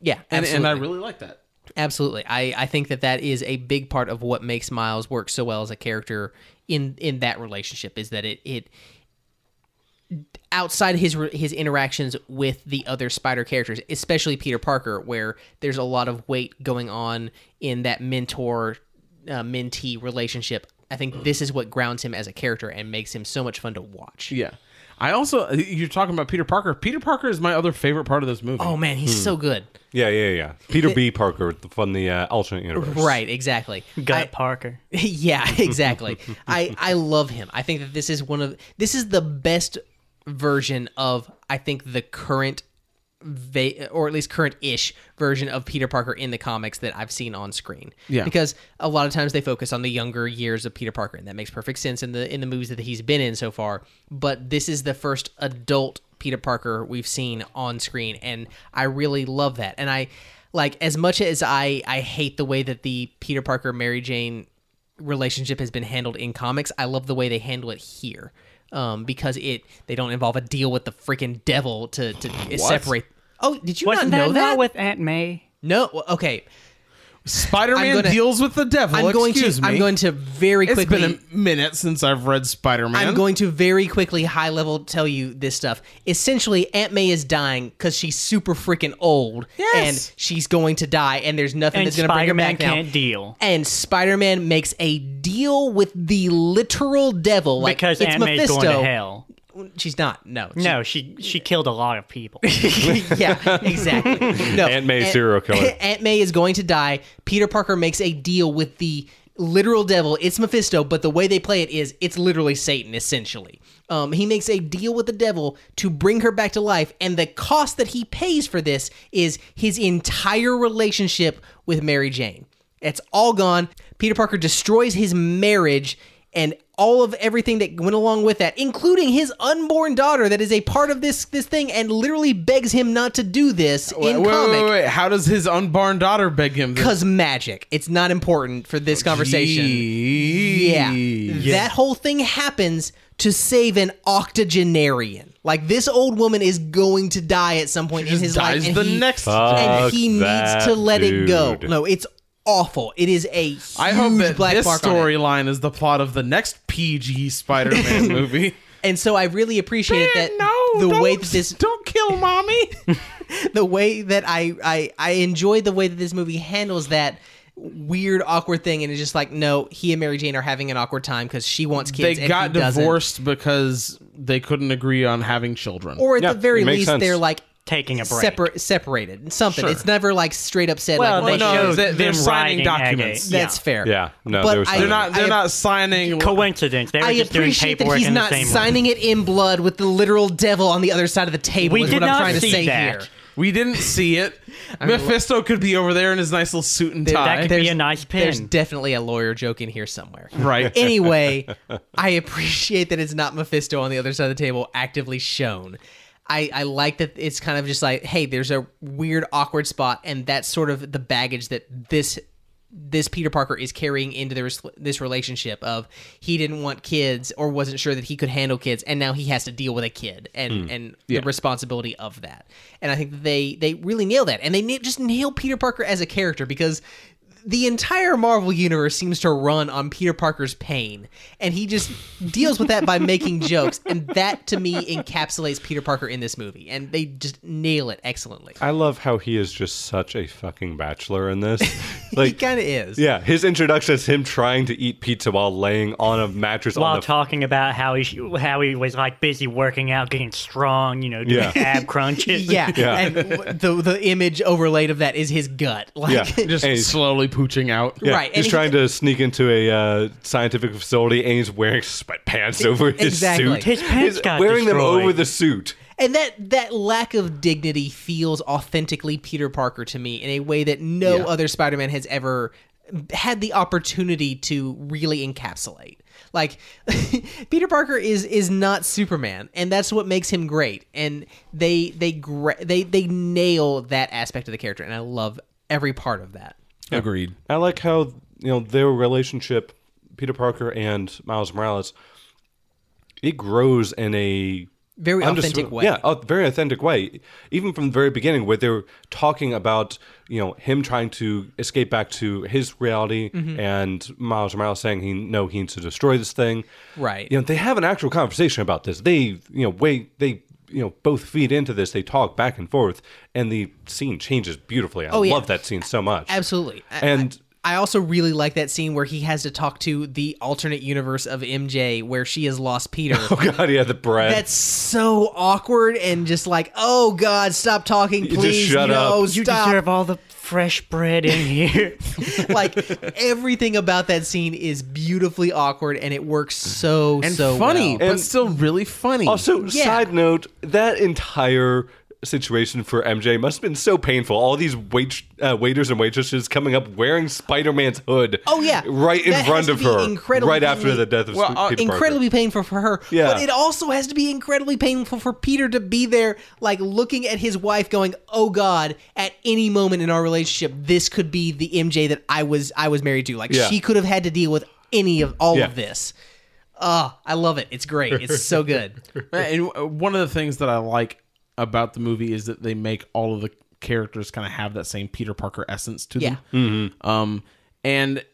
Yeah, and, and. I really like that. Absolutely. I, I think that that is a big part of what makes Miles work so well as a character in in that relationship is that it it outside his his interactions with the other spider characters, especially Peter Parker where there's a lot of weight going on in that mentor uh, mentee relationship. I think this is what grounds him as a character and makes him so much fun to watch. Yeah. I also you're talking about Peter Parker. Peter Parker is my other favorite part of this movie. Oh man, he's so good. Yeah, yeah, yeah. Peter B. Parker from the uh, alternate universe. Right, exactly. Gut I- Parker. yeah, exactly. I I love him. I think that this is one of this is the best version of I think the current va- or at least current-ish version of Peter Parker in the comics that I've seen on screen. Yeah. Because a lot of times they focus on the younger years of Peter Parker and that makes perfect sense in the in the movies that he's been in so far, but this is the first adult Peter Parker we've seen on screen and I really love that. And I like as much as I I hate the way that the Peter Parker Mary Jane relationship has been handled in comics. I love the way they handle it here. Um, because it they don't involve a deal with the freaking devil to to separate. Oh, did you Wasn't not know that, that? not with Aunt May? no, okay. Spider-Man gonna- deals with the devil. I'm going to. Excuse me. I'm going to very It's quickly. been a minute since I've read Spider-Man. I'm going to very quickly, high level, tell you this stuff. Essentially, Aunt May is dying because she's super freaking old, Yes. and she's going to die, and there's nothing And that's going to bring her Spider-Man back now. can't deal. And Spider-Man makes a deal with the literal devil, like because it's Aunt May's Mephisto. going to hell. She's not. No. She- No, she she killed a lot of people. yeah, exactly. No, Aunt May serial killer. Aunt May is going to die. Peter Parker makes a deal with the literal devil. It's Mephisto, but the way they play it is it's literally Satan, essentially. Um, he makes a deal with the devil to bring her back to life, and the cost that he pays for this is his entire relationship with Mary Jane. It's all gone. Peter Parker destroys his marriage and all of everything that went along with that, including his unborn daughter that is a part of this this thing, and literally begs him not to do this wait, in wait, comic wait, wait. How does his unborn daughter beg him? this? because magic. It's not important for this conversation. Yeah. Jeez. that whole thing happens to save an octogenarian. Like this old woman is going to die at some point in just his life, dies and the he, next and Fuck he needs to let it go. No, it's awful. It is a huge I hope that black this mark on it. storyline is the plot of the next PG Spider-Man movie. And so I really appreciate that no, the don't, way that this don't kill mommy. the way that I, I I enjoy the way that this movie handles that weird awkward thing and it's just like no he and mary jane are having an awkward time because she wants kids they and got he doesn't. divorced because they couldn't agree on having children. or at Yeah, the very it makes least sense. they're like Taking a break. separ- separated something Sure. it's never like straight up said Well, like they well, no, showed they- they're them signing documents. Agate. that's fair Yeah, no, But they were I- they're not. They're I- not signing. Coincidence. They were I just doing appreciate that he's in not the same signing it in blood with the literal devil on the other side of the table. We is did what I'm not trying to see say that. here. We didn't see it. Mephisto could be over there in his nice little suit and tie. That could be a nice pin. There's definitely a lawyer joke in here somewhere. right. anyway, I appreciate that it's not Mephisto on the other side of the table actively shown. I, I like that it's kind of just like, hey, there's a weird, awkward spot, and that's sort of the baggage that this this Peter Parker is carrying into this this relationship of he didn't want kids or wasn't sure that he could handle kids, and now he has to deal with a kid and hmm. and Yeah. the responsibility of that. And I think they they really nail that, and they just nail Peter Parker as a character because the entire Marvel universe seems to run on Peter Parker's pain, and he just deals with that by making jokes, and that to me encapsulates Peter Parker in this movie, and they just nail it excellently. I love how he is just such a fucking bachelor in this. Like, he kind of is. yeah, his introduction is him trying to eat pizza while laying on a mattress while on the talking about how he how he was like busy working out, getting strong, you know, doing Yeah. ab crunches. Yeah, Yeah. and the the image overlaid of that is his gut. Like, Yeah. Just And slowly pooching out. Yeah, Right, and He's he- trying to sneak into a uh, scientific facility and he's wearing sweatpants over his Exactly. suit. His pants He's got wearing them over the suit. And that that lack of dignity feels authentically Peter Parker to me in a way that no Yeah. other Spider-Man has ever had the opportunity to really encapsulate. Like Peter Parker is is not Superman, and that's what makes him great. And they they gra- they they nail that aspect of the character, and I love every part of that. Agreed. I like how you know their relationship, Peter Parker and Miles Morales. It grows in a Very unders- authentic way. Yeah, a very authentic way. Even from the very beginning, where they're talking about you know him trying to escape back to his reality, Mm-hmm. and Miles Morales saying he no he needs to destroy this thing. Right. You know they have an actual conversation about this. They you know wait they. You know, both feed into this. They talk back and forth, and the scene changes beautifully. I Oh, yeah. love that scene so much. Absolutely. And- I, I also really like that scene where he has to talk to the alternate universe of MJ where she has lost Peter. Oh God, yeah, the bread. That's so awkward and just like, oh God, stop talking, just please. shut no, up. You stop. deserve all the fresh bread in here. like everything about that scene is beautifully awkward and it works so And so funny, well. but still really funny. Also, Yeah. side note, that entire situation for MJ must have been so painful. All these wait, uh, waiters and waitresses coming up wearing Spider-Man's hood. Oh yeah, right in That has front of her, incredibly- right after the death of Well, Sp- uh, Peter Parker. incredibly painful for her. Yeah. But it also has to be incredibly painful for Peter to be there, like looking at his wife, going, "Oh God, at any moment in our relationship, this could be the MJ that I was I was married to. Like Yeah. she could have had to deal with any of all Yeah. of this." Oh, I love it. It's great. It's so good. And uh, one of the things that I like about the movie is that they make all of the characters kind of have that same Peter Parker essence to Yeah. them. Um, and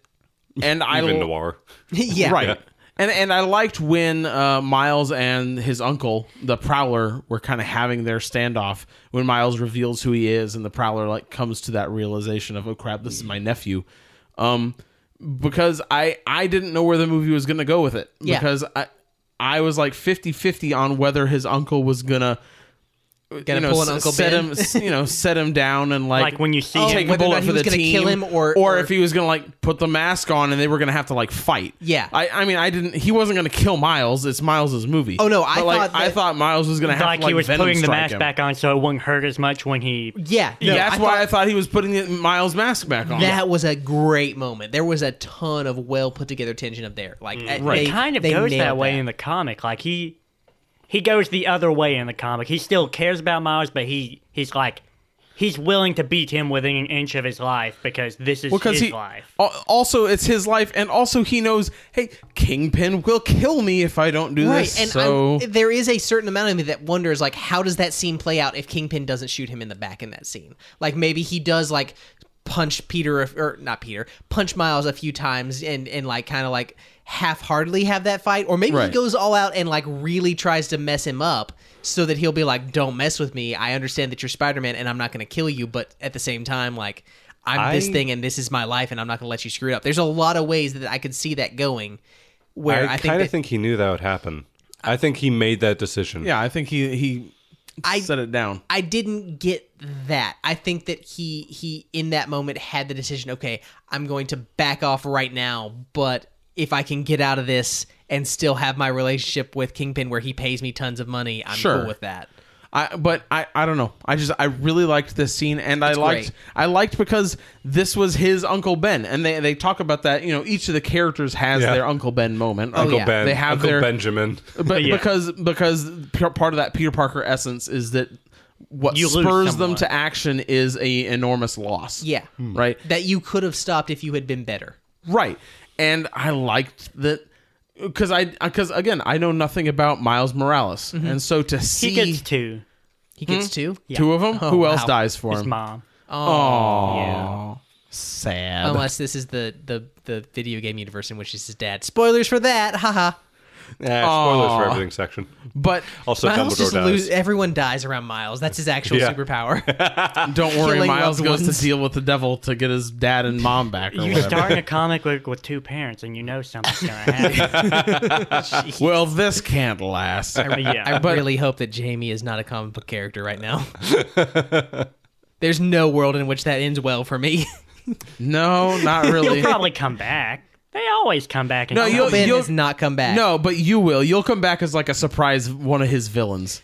and I Even l- noir. yeah. right. And and I liked when uh, Miles and his uncle, the Prowler, were kind of having their standoff when Miles reveals who he is, and the Prowler like comes to that realization of oh crap, this is my nephew. Um, because I I didn't know where the movie was gonna go with it Yeah. because I I was like 50-50 on whether his uncle was gonna. Gonna you know, pull an Uncle set Ben. him, you know, set him down and like, Like when you see Oh, him, take a bullet he for was the gonna team, kill him or- or or- if he was gonna like put the mask on and they were gonna have to like fight. Yeah. I, I mean, I didn't. He wasn't gonna kill Miles. It's Miles's movie. Oh, no, I But, like, thought I thought Miles was gonna have like to, like he was Venom putting the mask him. back on so it wouldn't hurt as much when he. Yeah. no, That's I why thought- I thought he was putting the Miles mask back on. That was a great moment. There was a ton of well put together tension up there. Like uh, Right. they, It kind of they goes that nailed way in the comic. Like he he goes the other way in the comic. He still cares about Miles, but he he's like he's willing to beat him within an inch of his life because this is because his he life. also it's his life, and also he knows, hey, Kingpin will kill me if I don't do right. this. And so I'm- there is a certain amount of me that wonders, like, how does that scene play out if Kingpin doesn't shoot him in the back in that scene? Like maybe he does like punch Peter or not Peter, punch Miles a few times and and like kind of like half-heartedly have that fight, or maybe Right. he goes all out and like really tries to mess him up. So that he'll be like, "Don't mess with me. I understand that you're Spider-Man, and I'm not going to kill you, but at the same time, like, I'm this thing, and this is my life, and I'm not going to let you screw it up." There's a lot of ways that I could see that going. Where I, I, kind that- of think he knew that would happen. I think he made that decision. yeah, I think he he I- set it down. I didn't get that. I think that he he in that moment had the decision, okay, I'm going to back off right now, but if I can get out of this and still have my relationship with Kingpin where he pays me tons of money, I'm Sure. cool with that. I but I I don't know. I just I really liked this scene and I liked great. I liked because this was his Uncle Ben and they they talk about that, you know, each of the characters has Yeah. their Uncle Ben moment. Oh, Uncle yeah. Ben, They have Uncle their- Benjamin. but Yeah. because because part of that Peter Parker essence is that what You spurs them to action is a enormous loss. Yeah. Right. That you could have stopped if you had been better. Right. And I liked that because I because again I know nothing about Miles Morales, Mm-hmm. and so to see He gets two. He gets two. two of them, Oh, who else wow. dies for him? His him? mom. Oh, Yeah. sad. Unless this is the, the, the video game universe in which it's his dad. Spoilers for that. Haha. Yeah, spoilers for everything section. But Also, Miles Dumbledore just dies. lose, everyone dies around Miles. That's his actual Yeah. superpower. don't worry, Killing Miles loved goes ones. to deal with the devil to get his dad and mom back. Or You whatever. start in a comic book with two parents, and you know something's gonna happen. well, this can't last. yeah, I really hope that Jamie is not a comic book character right now. There's no world in which that ends well for me. no, not really. he'll probably come back. They always come back. And No, come you'll- Ben you'll- has not come back. No, but you will. You'll come back as like a surprise one of his villains.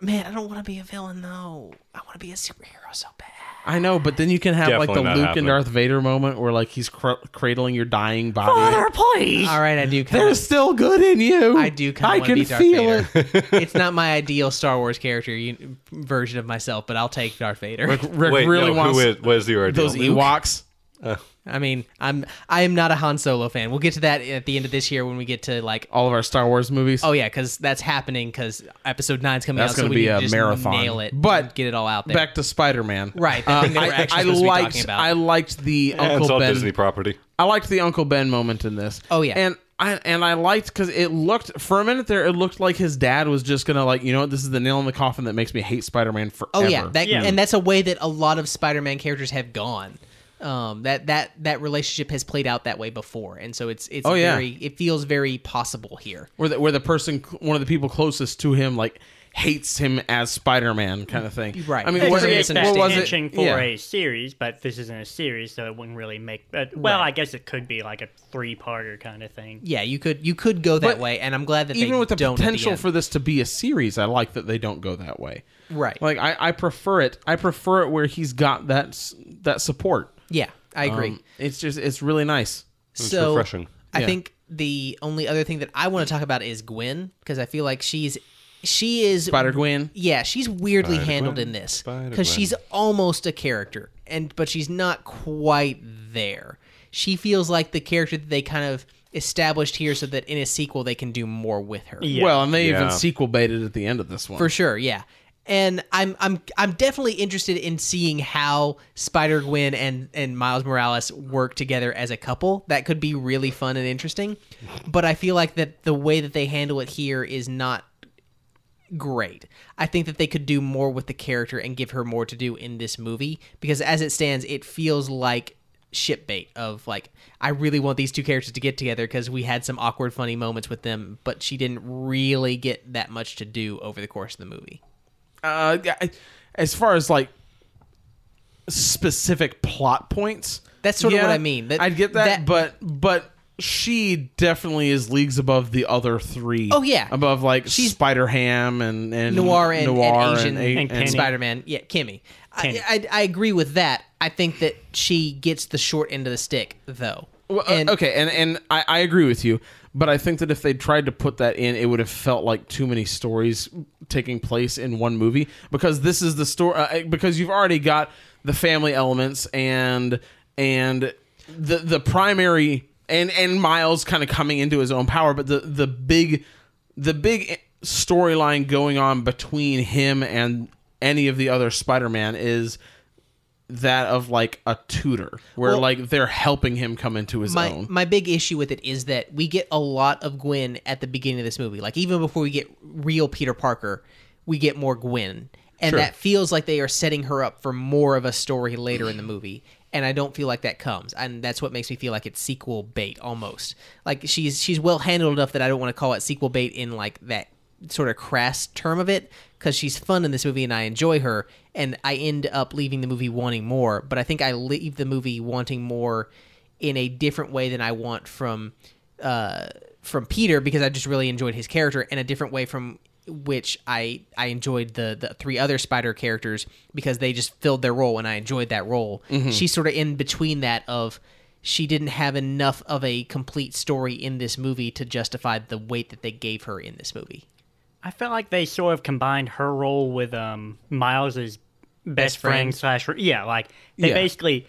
man, I don't want to be a villain though. I want to be a superhero so bad. I know, but then you can have like Definitely the not Luke and. Darth Vader moment where like he's cr- cradling your dying body. Father, please. All right, I do. Kind There's still good in you. I do kind I of want to can be Darth feel Vader. it. it's not my ideal Star Wars character you, version of myself, but I'll take Darth Vader. Rick, Rick Wait, really no, wants who is, what is your ideal? those Ewoks. Uh, I mean, I'm I am not a Han Solo fan. We'll get to that at the end of this year when we get to like. All of our Star Wars movies. Oh yeah, because that's happening because Episode Nine's coming That's out, so gonna be a marathon. nail it, But get it all out there. Back to Spider Man. Right, the uh, thing that we're actually I, supposed to be liked. talking about. I liked the Yeah, it's Uncle all Ben. Disney property. I liked the Uncle Ben moment in this. Oh, yeah. and I and I liked because it looked for a minute there. It looked like his dad was just gonna like you know what this is the nail in the coffin that makes me hate Spider Man forever. Oh yeah, that Yeah. and that's a way that a lot of Spider-Man characters have gone. Um, that that that relationship has played out that way before, and so it's it's Oh, yeah. very it feels very possible here. where the, where the person one of the people closest to him like hates him as Spider Man kind of thing. Right. I mean, It's what, a what was it? For Yeah. a series, but this isn't a series, so it wouldn't really make. But, well, Right. I guess it could be like a three-parter kind of thing. Yeah, you could you could go that But way, and I'm glad that Even they with the don't potential end. for this to be a series, I like that they don't go that way. right. Like I, I prefer it. I prefer it where he's got that that support. Yeah, I agree. Um, it's just it's really nice. so refreshing. I Yeah. think the only other thing that I want to talk about is Gwen because I feel like she's she is Spider Gwen. Yeah, she's weirdly Spider-Gwen, handled in this because she's almost a character, and but she's not quite there. She feels like the character that they kind of established here, so that in a sequel they can do more with her. Yeah. Well, and they even sequel baited at the end of this one. For sure, yeah. And I'm I'm I'm definitely interested in seeing how Spider Gwen and and Miles Morales work together as a couple. That could be really fun and interesting. But I feel like that the way that they handle it here is not great. I think that they could do more with the character and give her more to do in this movie because as it stands, it feels like ship bait of like I really want these two characters to get together because we had some awkward funny moments with them, but she didn't really get that much to do over the course of the movie. Uh, yeah, as far as like specific plot points, That's sort of what I mean. That- I'd get that, that- but but she definitely is leagues above the other three. Oh, yeah. above like She's- Spider Ham and and Noir and, Noir and Asian A- and Kenny. Spider Man. Yeah, Kimmy. Kenny. I, I I agree with that. I think that she gets the short end of the stick though. Well, uh, okay, and and I, I agree with you, but I think that if they tried to put that in, it would have felt like too many stories taking place in one movie. Because this is the story. Uh, because you've already got the family elements and and the the primary and and Miles kind of coming into his own power, but the the big the big storyline going on between him and any of the other Spider-Man is that of like a tutor where Well- like they're helping him come into his my own my big issue with it is that we get a lot of Gwen at the beginning of this movie. Like even before we get real Peter Parker, we get more Gwen. And Sure. that feels like they are setting her up for more of a story later in the movie. And I don't feel like that comes. And that's what makes me feel like it's sequel bait almost. Like she's she's well handled enough that I don't want to call it sequel bait in like that sort of crass term of it because she's fun in this movie and I enjoy her and I end up leaving the movie wanting more but I think I leave the movie wanting more in a different way than I want from uh from Peter because I just really enjoyed his character and a different way from which I I enjoyed the the three other spider characters because they just filled their role and I enjoyed that role. She's sort of in between that of she didn't have enough of a complete story in this movie to justify the weight that they gave her in this movie. I felt like they sort of combined her role with um Miles's best, Best friend friend. slash yeah, like they Yeah. basically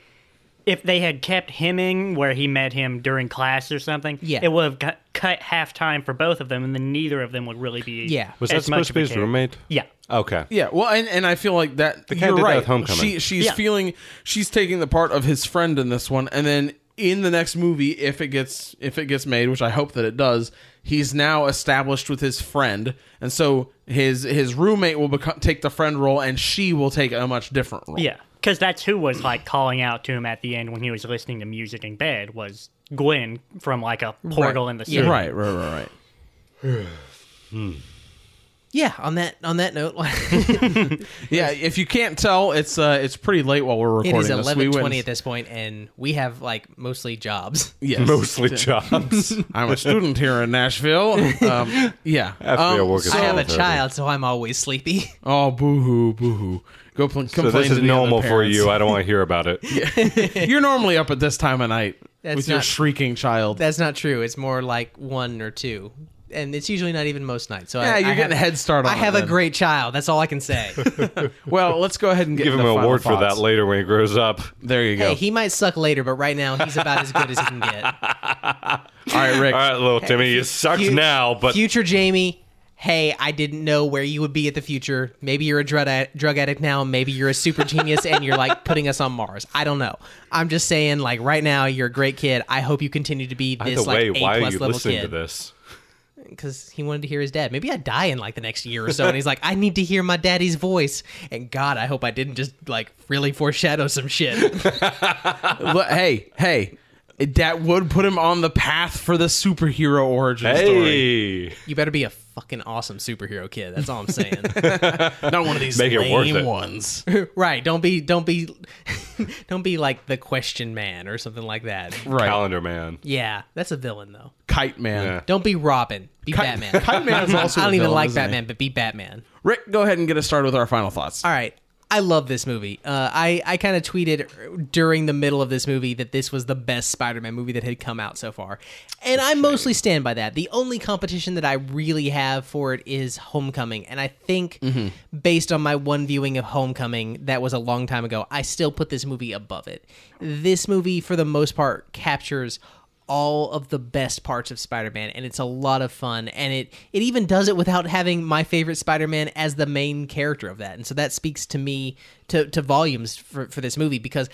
if they had kept him in where he met him during class or something, Yeah. it would have cut, cut half time for both of them, and then neither of them would really be. Yeah. Was that as much supposed to be his character. roommate? Yeah, Okay. yeah well and, and i feel like that kinda you're did right with Homecoming. she she's Yeah. feeling she's taking the part of his friend in this one and then in the next movie if it gets if it gets made which i hope that it does he's now established with his friend. And so his his roommate will become take the friend role and she will take a much different role. Yeah, because that's who was like calling out to him at the end when he was listening to music in bed was Gwen from like a portal in the city. right right right right hmm. Yeah, on that on that note, yeah if you can't tell it's uh it's pretty late while we're recording is this. We eleven went- twenty at this point, and we have like mostly jobs. yes Mostly jobs. i'm a student here in nashville um yeah Have to be a Um, work so- I have a child, so I'm always sleepy. Oh, boo hoo, boo hoo. Go pl- so this to is the normal for you. I don't want to hear about it. You're normally up at this time of night That's with your shrieking child. That's not true. It's more like one or two, and it's usually not even most nights. So Yeah, I, you're I getting have, a head start on I it have a then. great child. That's all I can say. well, let's go ahead and get Give him an final award for that later when he grows up. There you go. hey, he might suck later, but right now he's about as good as he can get. All right, Rick. All right, little Timmy, you sucks fu- now, but Future Jamie, hey, I didn't know where you would be at the future. Maybe you're a drug, ad- drug addict now. Maybe you're a super genius and you're like putting us on Mars. I don't know. I'm just saying, like right now, you're a great kid. I hope you continue to be either this way, like A why are plus you level listening to this? Because he wanted to hear his dad. Maybe I die in like the next year or so, and he's like, I need to hear my daddy's voice. And God, I hope I didn't just like really foreshadow some shit. Look, hey, hey. That would put him on the path for the superhero origin story. Hey, you better be a fucking awesome superhero kid. That's all I'm saying. Not one of these Make it worth lame it. ones. right? Don't be, don't be, don't be like the Question Man or something like that. Right. Calendar Man. Yeah, that's a villain though. Kite Man. Yeah. Don't be Robin. Be Kite- Batman. Kite Man is also I don't a even villain, like isn't he? Batman, but be Batman. Rick, go ahead and get us started with our final thoughts. All right. I love this movie. Uh, I I kind of tweeted during the middle of this movie that this was the best Spider-Man movie that had come out so far, and I mostly stand by that. The only competition that I really have for it is Homecoming, and I think based on my one viewing of Homecoming, that was a long time ago. I still put this movie above it. This movie, for the most part, captures all of the best parts of Spider-Man and it's a lot of fun and it it even does it without having my favorite Spider-Man as the main character of that. And so that speaks to me to to volumes for for this movie because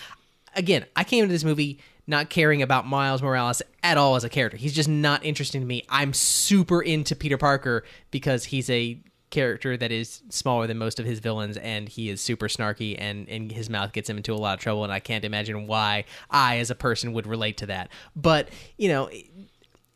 again, I came into this movie not caring about Miles Morales at all as a character. He's just not interesting to me. I'm super into Peter Parker because he's a character that is smaller than most of his villains and he is super snarky and, and his mouth gets him into a lot of trouble and I can't imagine why I as a person would relate to that. But, you know,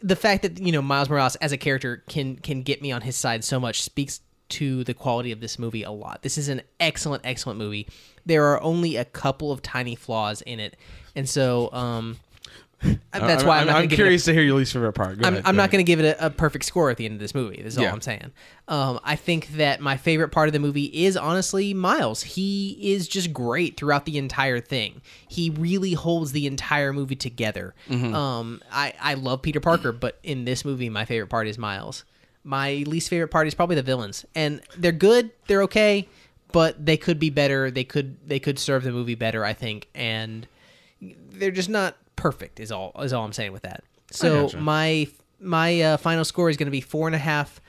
the fact that, you know, Miles Morales as a character can can get me on his side so much speaks to the quality of this movie a lot. This is an excellent excellent movie. There are only a couple of tiny flaws in it. And so um that's why I'm, I'm give it a- curious to hear your least favorite part. Go I'm, ahead, I'm go not going to give it a, a perfect score at the end of this movie. This is Yeah. all I'm saying. Um, I think that my favorite part of the movie is honestly Miles. He is just great throughout the entire thing. He really holds the entire movie together. Mm-hmm. Um, I, I love Peter Parker, but in this movie, my favorite part is Miles. My least favorite part is probably the villains, and they're good. They're okay, but they could be better. They could they could serve the movie better. I think, and they're just not perfect. Is all is all I'm saying with that. So gotcha. my my uh, final score is going to be four and a half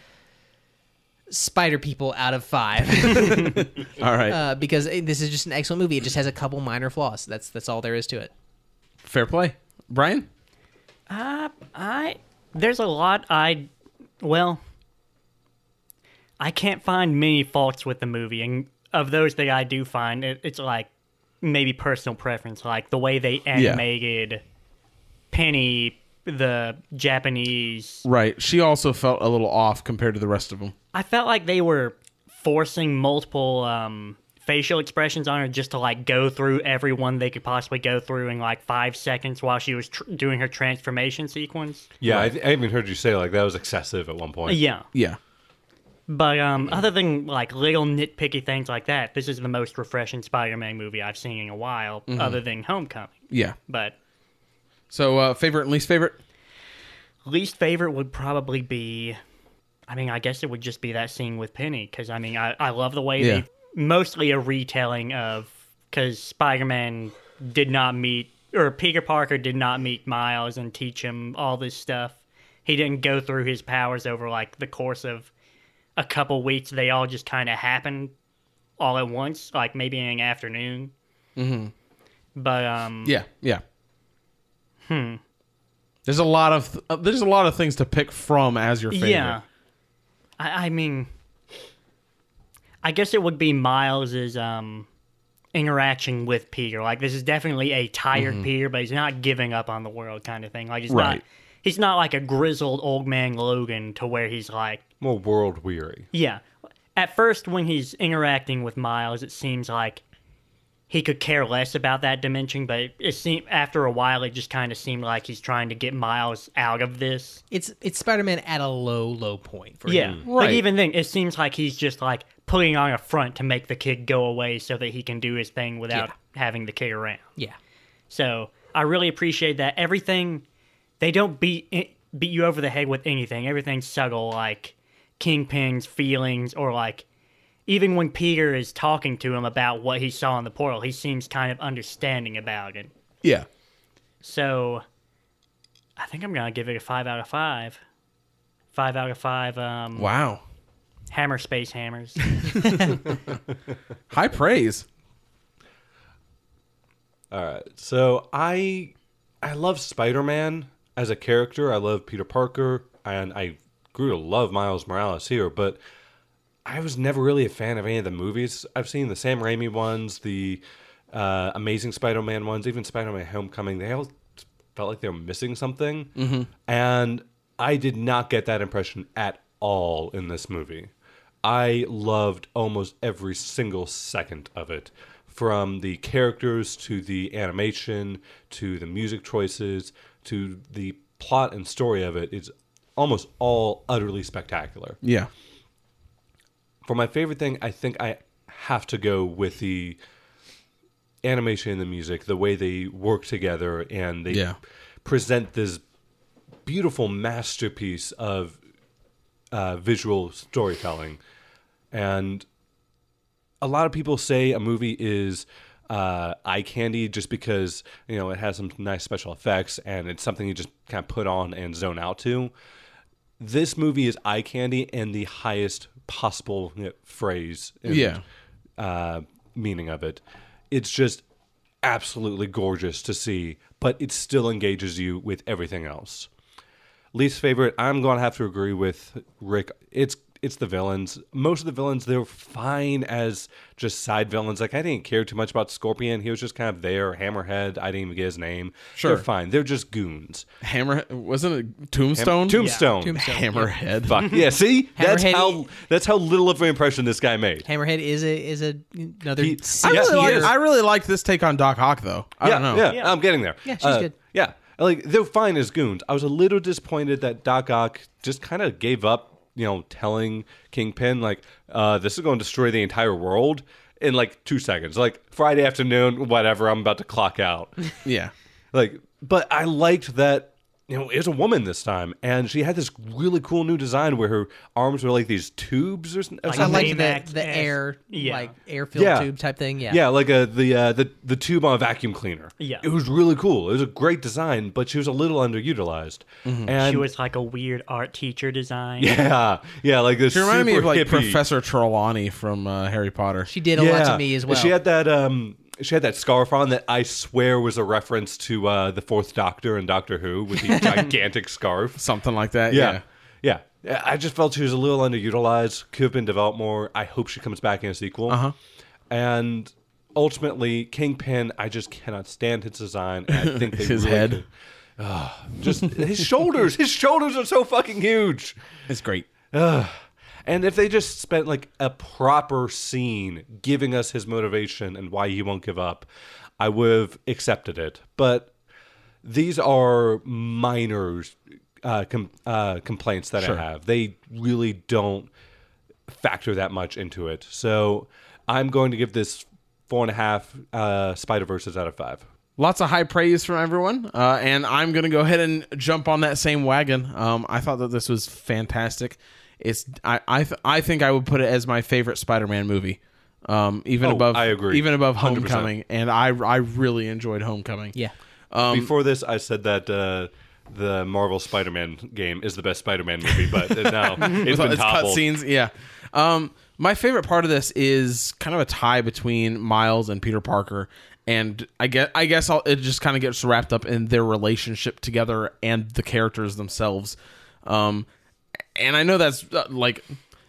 spider people out of five All right, uh, because eh, this is just an excellent movie. It just has a couple minor flaws. That's that's all there is to it. fair play, Brian. Uh, I there's a lot I well I can't find many faults with the movie, and of those that I do find, it, it's like maybe personal preference, like the way they animated Penny, the Japanese. Right, she also felt a little off compared to the rest of them. I felt like they were forcing multiple um, facial expressions on her just to like go through everyone they could possibly go through in like five seconds while she was tr- doing her transformation sequence. Yeah, I, I even heard you say like that was excessive at one point. Yeah. Yeah, But um, other than like little nitpicky things like that, this is the most refreshing Spider-Man movie I've seen in a while, other than Homecoming. yeah. But So uh, favorite and least favorite. least favorite would probably be, I mean, I guess it would just be that scene with Penny because I mean, I I love the way Yeah. they mostly a retelling of because Spider-Man did not meet or Peter Parker did not meet Miles and teach him all this stuff. He didn't go through his powers over like the course of a couple weeks. They all just kind of happened all at once, like maybe in an afternoon. Mm-hmm. But um, Yeah, yeah. Hmm. There's a lot of th- uh, there's a lot of things to pick from as your favorite. Yeah. I, I mean, I guess it would be Miles's um, interaction with Peter. Like, this is definitely a tired Peter, but he's not giving up on the world kind of thing. Like, he's not. He's not like a grizzled old man Logan to where he's like, More world weary. yeah. At first, when he's interacting with Miles, it seems like he could care less about that dimension, but it, it seemed after a while, it just kind of seemed like he's trying to get Miles out of this. It's it's Spider-Man at a low low point for Yeah, him. Right. Like even then, it seems like he's just like putting on a front to make the kid go away so that he can do his thing without Yeah. having the kid around. Yeah. So I really appreciate that. Everything they don't beat eh, beat you over the head with anything. Everything's subtle, like Kingpin's feelings, or like even when Peter is talking to him about what he saw in the portal, he seems kind of understanding about it. Yeah. So I think I'm gonna give it a five out of five. Five out of five. Um, Wow. Hammer space hammers. High praise. All right. So I I love Spider-Man as a character. I love Peter Parker and I grew to love Miles Morales here, but I was never really a fan of any of the movies. I've seen the Sam Raimi ones, the uh, Amazing Spider-Man ones, even Spider-Man Homecoming. They all felt like they were missing something. Mm-hmm. And I did not get that impression at all in this movie. I loved almost every single second of it. From the characters to the animation to the music choices to the plot and story of it. It's almost all utterly spectacular Yeah. for my favorite thing, I think I have to go with the animation and the music, the way they work together, and they Yeah. present this beautiful masterpiece of uh, visual storytelling. And a lot of people say a movie is uh, eye candy just because you know it has some nice special effects and it's something you just kind of put on and zone out to. This movie is eye candy in the highest possible you know, phrase. and, Yeah. uh, meaning of it. It's just absolutely gorgeous to see, but it still engages you with everything else. Least favorite, I'm going to have to agree with Rick. It's it's the villains. Most of the villains they're fine as just side villains. Like I didn't care too much about Scorpion. He was just kind of there. Hammerhead, I didn't even get his name. Sure. they're fine. They're just goons. Hammer wasn't it Tombstone? Tombstone. Tombstone. Hammerhead. Fuck yeah! See, that's how that's how little of an impression this guy made. Hammerhead is a is a another. He- C I Yeah, really, like. I really like this take on Doc Ock though. I yeah, don't know. Yeah, I'm getting there. Yeah, she's Uh, good. Yeah, like they're fine as goons. I was a little disappointed that Doc Ock just kind of gave up. You know, telling Kingpin like, uh, "This is going to destroy the entire world." In like two seconds, like Friday afternoon, whatever. I'm about to clock out. Yeah. like, but I liked that. You know, it was a woman this time, and she had this really cool new design where her arms were like these tubes or something. I like the, the air Yeah. like air filled Yeah. tube type thing. Yeah. Yeah, like a the uh, the the tube on a vacuum cleaner. Yeah. it was really cool. It was a great design, but she was a little underutilized. And She was like a weird art teacher design. yeah, yeah, like this. She reminded me of like hippie- Professor Trelawney from uh, Harry Potter. She did a lot to me as well. She had that um she had that scarf on that I swear was a reference to uh the Fourth Doctor and Doctor Who with the gigantic scarf. Something like that. Yeah. Yeah. yeah. I just felt she was a little underutilized. Could have been developed more. I hope she comes back in a sequel. Uh-huh. And ultimately, Kingpin, I just cannot stand his design. and I think they His really head. could- Ah, just his shoulders. His shoulders are so fucking huge. It's great. And if they just spent like a proper scene giving us his motivation and why he won't give up, I would have accepted it. But these are minor uh, com- uh, complaints that Sure. I have. They really don't factor that much into it. So I'm going to give this four and a half uh, Spider Verses out of five. Lots of high praise from everyone, uh, and I'm gonna go ahead and jump on that same wagon. Um, I thought that this was fantastic. It's I I, th- I think I would put it as my favorite Spider-Man movie, um, even Oh, above I agree. even above 100%. Homecoming, and I I really enjoyed Homecoming. Yeah. Um, Before this, I said that uh, the Marvel Spider-Man game is the best Spider-Man movie, but now it's been it's toppled. cutscenes. Yeah. Um, my favorite part of this is kind of a tie between Miles and Peter Parker, and I guess I guess I'll, it just kind of gets wrapped up in their relationship together and the characters themselves. Um, and I know that's uh, like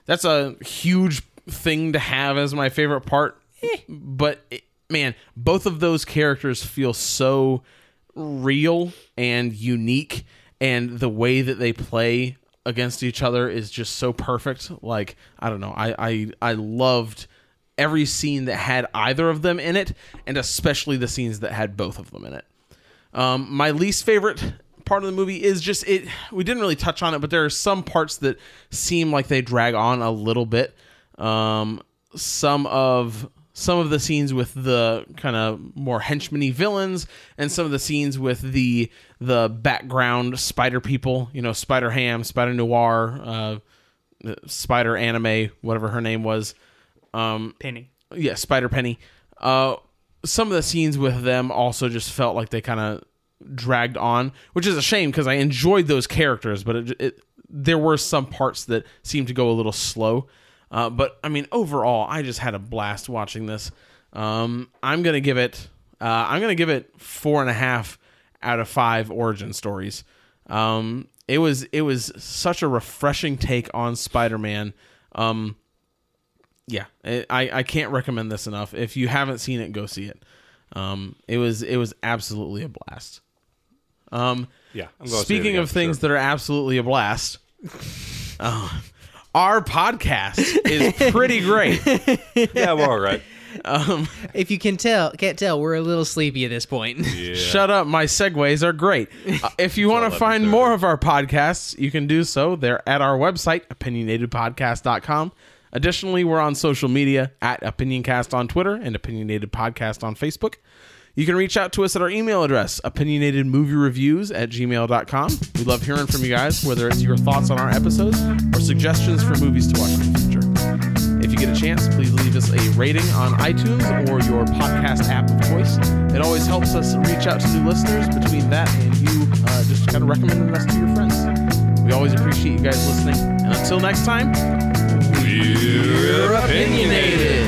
that's a huge thing to have as my favorite part, but it, man, both of those characters feel so real and unique and the way that they play against each other is just so perfect. Like i don't know i i, I loved every scene that had either of them in it and especially the scenes that had both of them in it. Um, my least favorite part of the movie is just it. We didn't really touch on it, but there are some parts that seem like they drag on a little bit. Um, some of some of the scenes with the kind of more henchmany villains, and some of the scenes with the the background spider people. You know, Spider Ham, Spider Noir, uh, Spider Anime, whatever her name was. Um, Penny. yeah, Spider Penny. Uh, some of the scenes with them also just felt like they kind of dragged on, which is a shame because I enjoyed those characters, but it, it, there were some parts that seemed to go a little slow. Uh, but I mean, overall, I just had a blast watching this. Um, I'm gonna give it. Uh, I'm gonna give it four and a half out of five origin stories. Um, it was it was such a refreshing take on Spider-Man. Um, yeah, I, I can't recommend this enough. If you haven't seen it, go see it. Um, it was it was absolutely a blast. Um, Yeah, I'm going to see it speaking again of things sure. that are absolutely a blast, uh, our podcast is pretty great. yeah, we're all right. If you can tell, can't tell, we're a little sleepy at this point. Shut up, my segues are great. Uh, if you want to find more of our podcasts, you can do so. They're at our website, opinionatedpodcast.com. Additionally, we're on social media at OpinionCast on Twitter and Opinionated Podcast on Facebook. You can reach out to us at our email address, opinionatedmoviereviews at gmail.com. We love hearing from you guys, whether it's your thoughts on our episodes or suggestions for movies to watch in the future. If you get a chance, please leave us a rating on iTunes or your podcast app of choice. It always helps us reach out to new listeners between that and you uh, just kind of recommending us to your friends. We always appreciate you guys listening. And until next time, we're opinionated.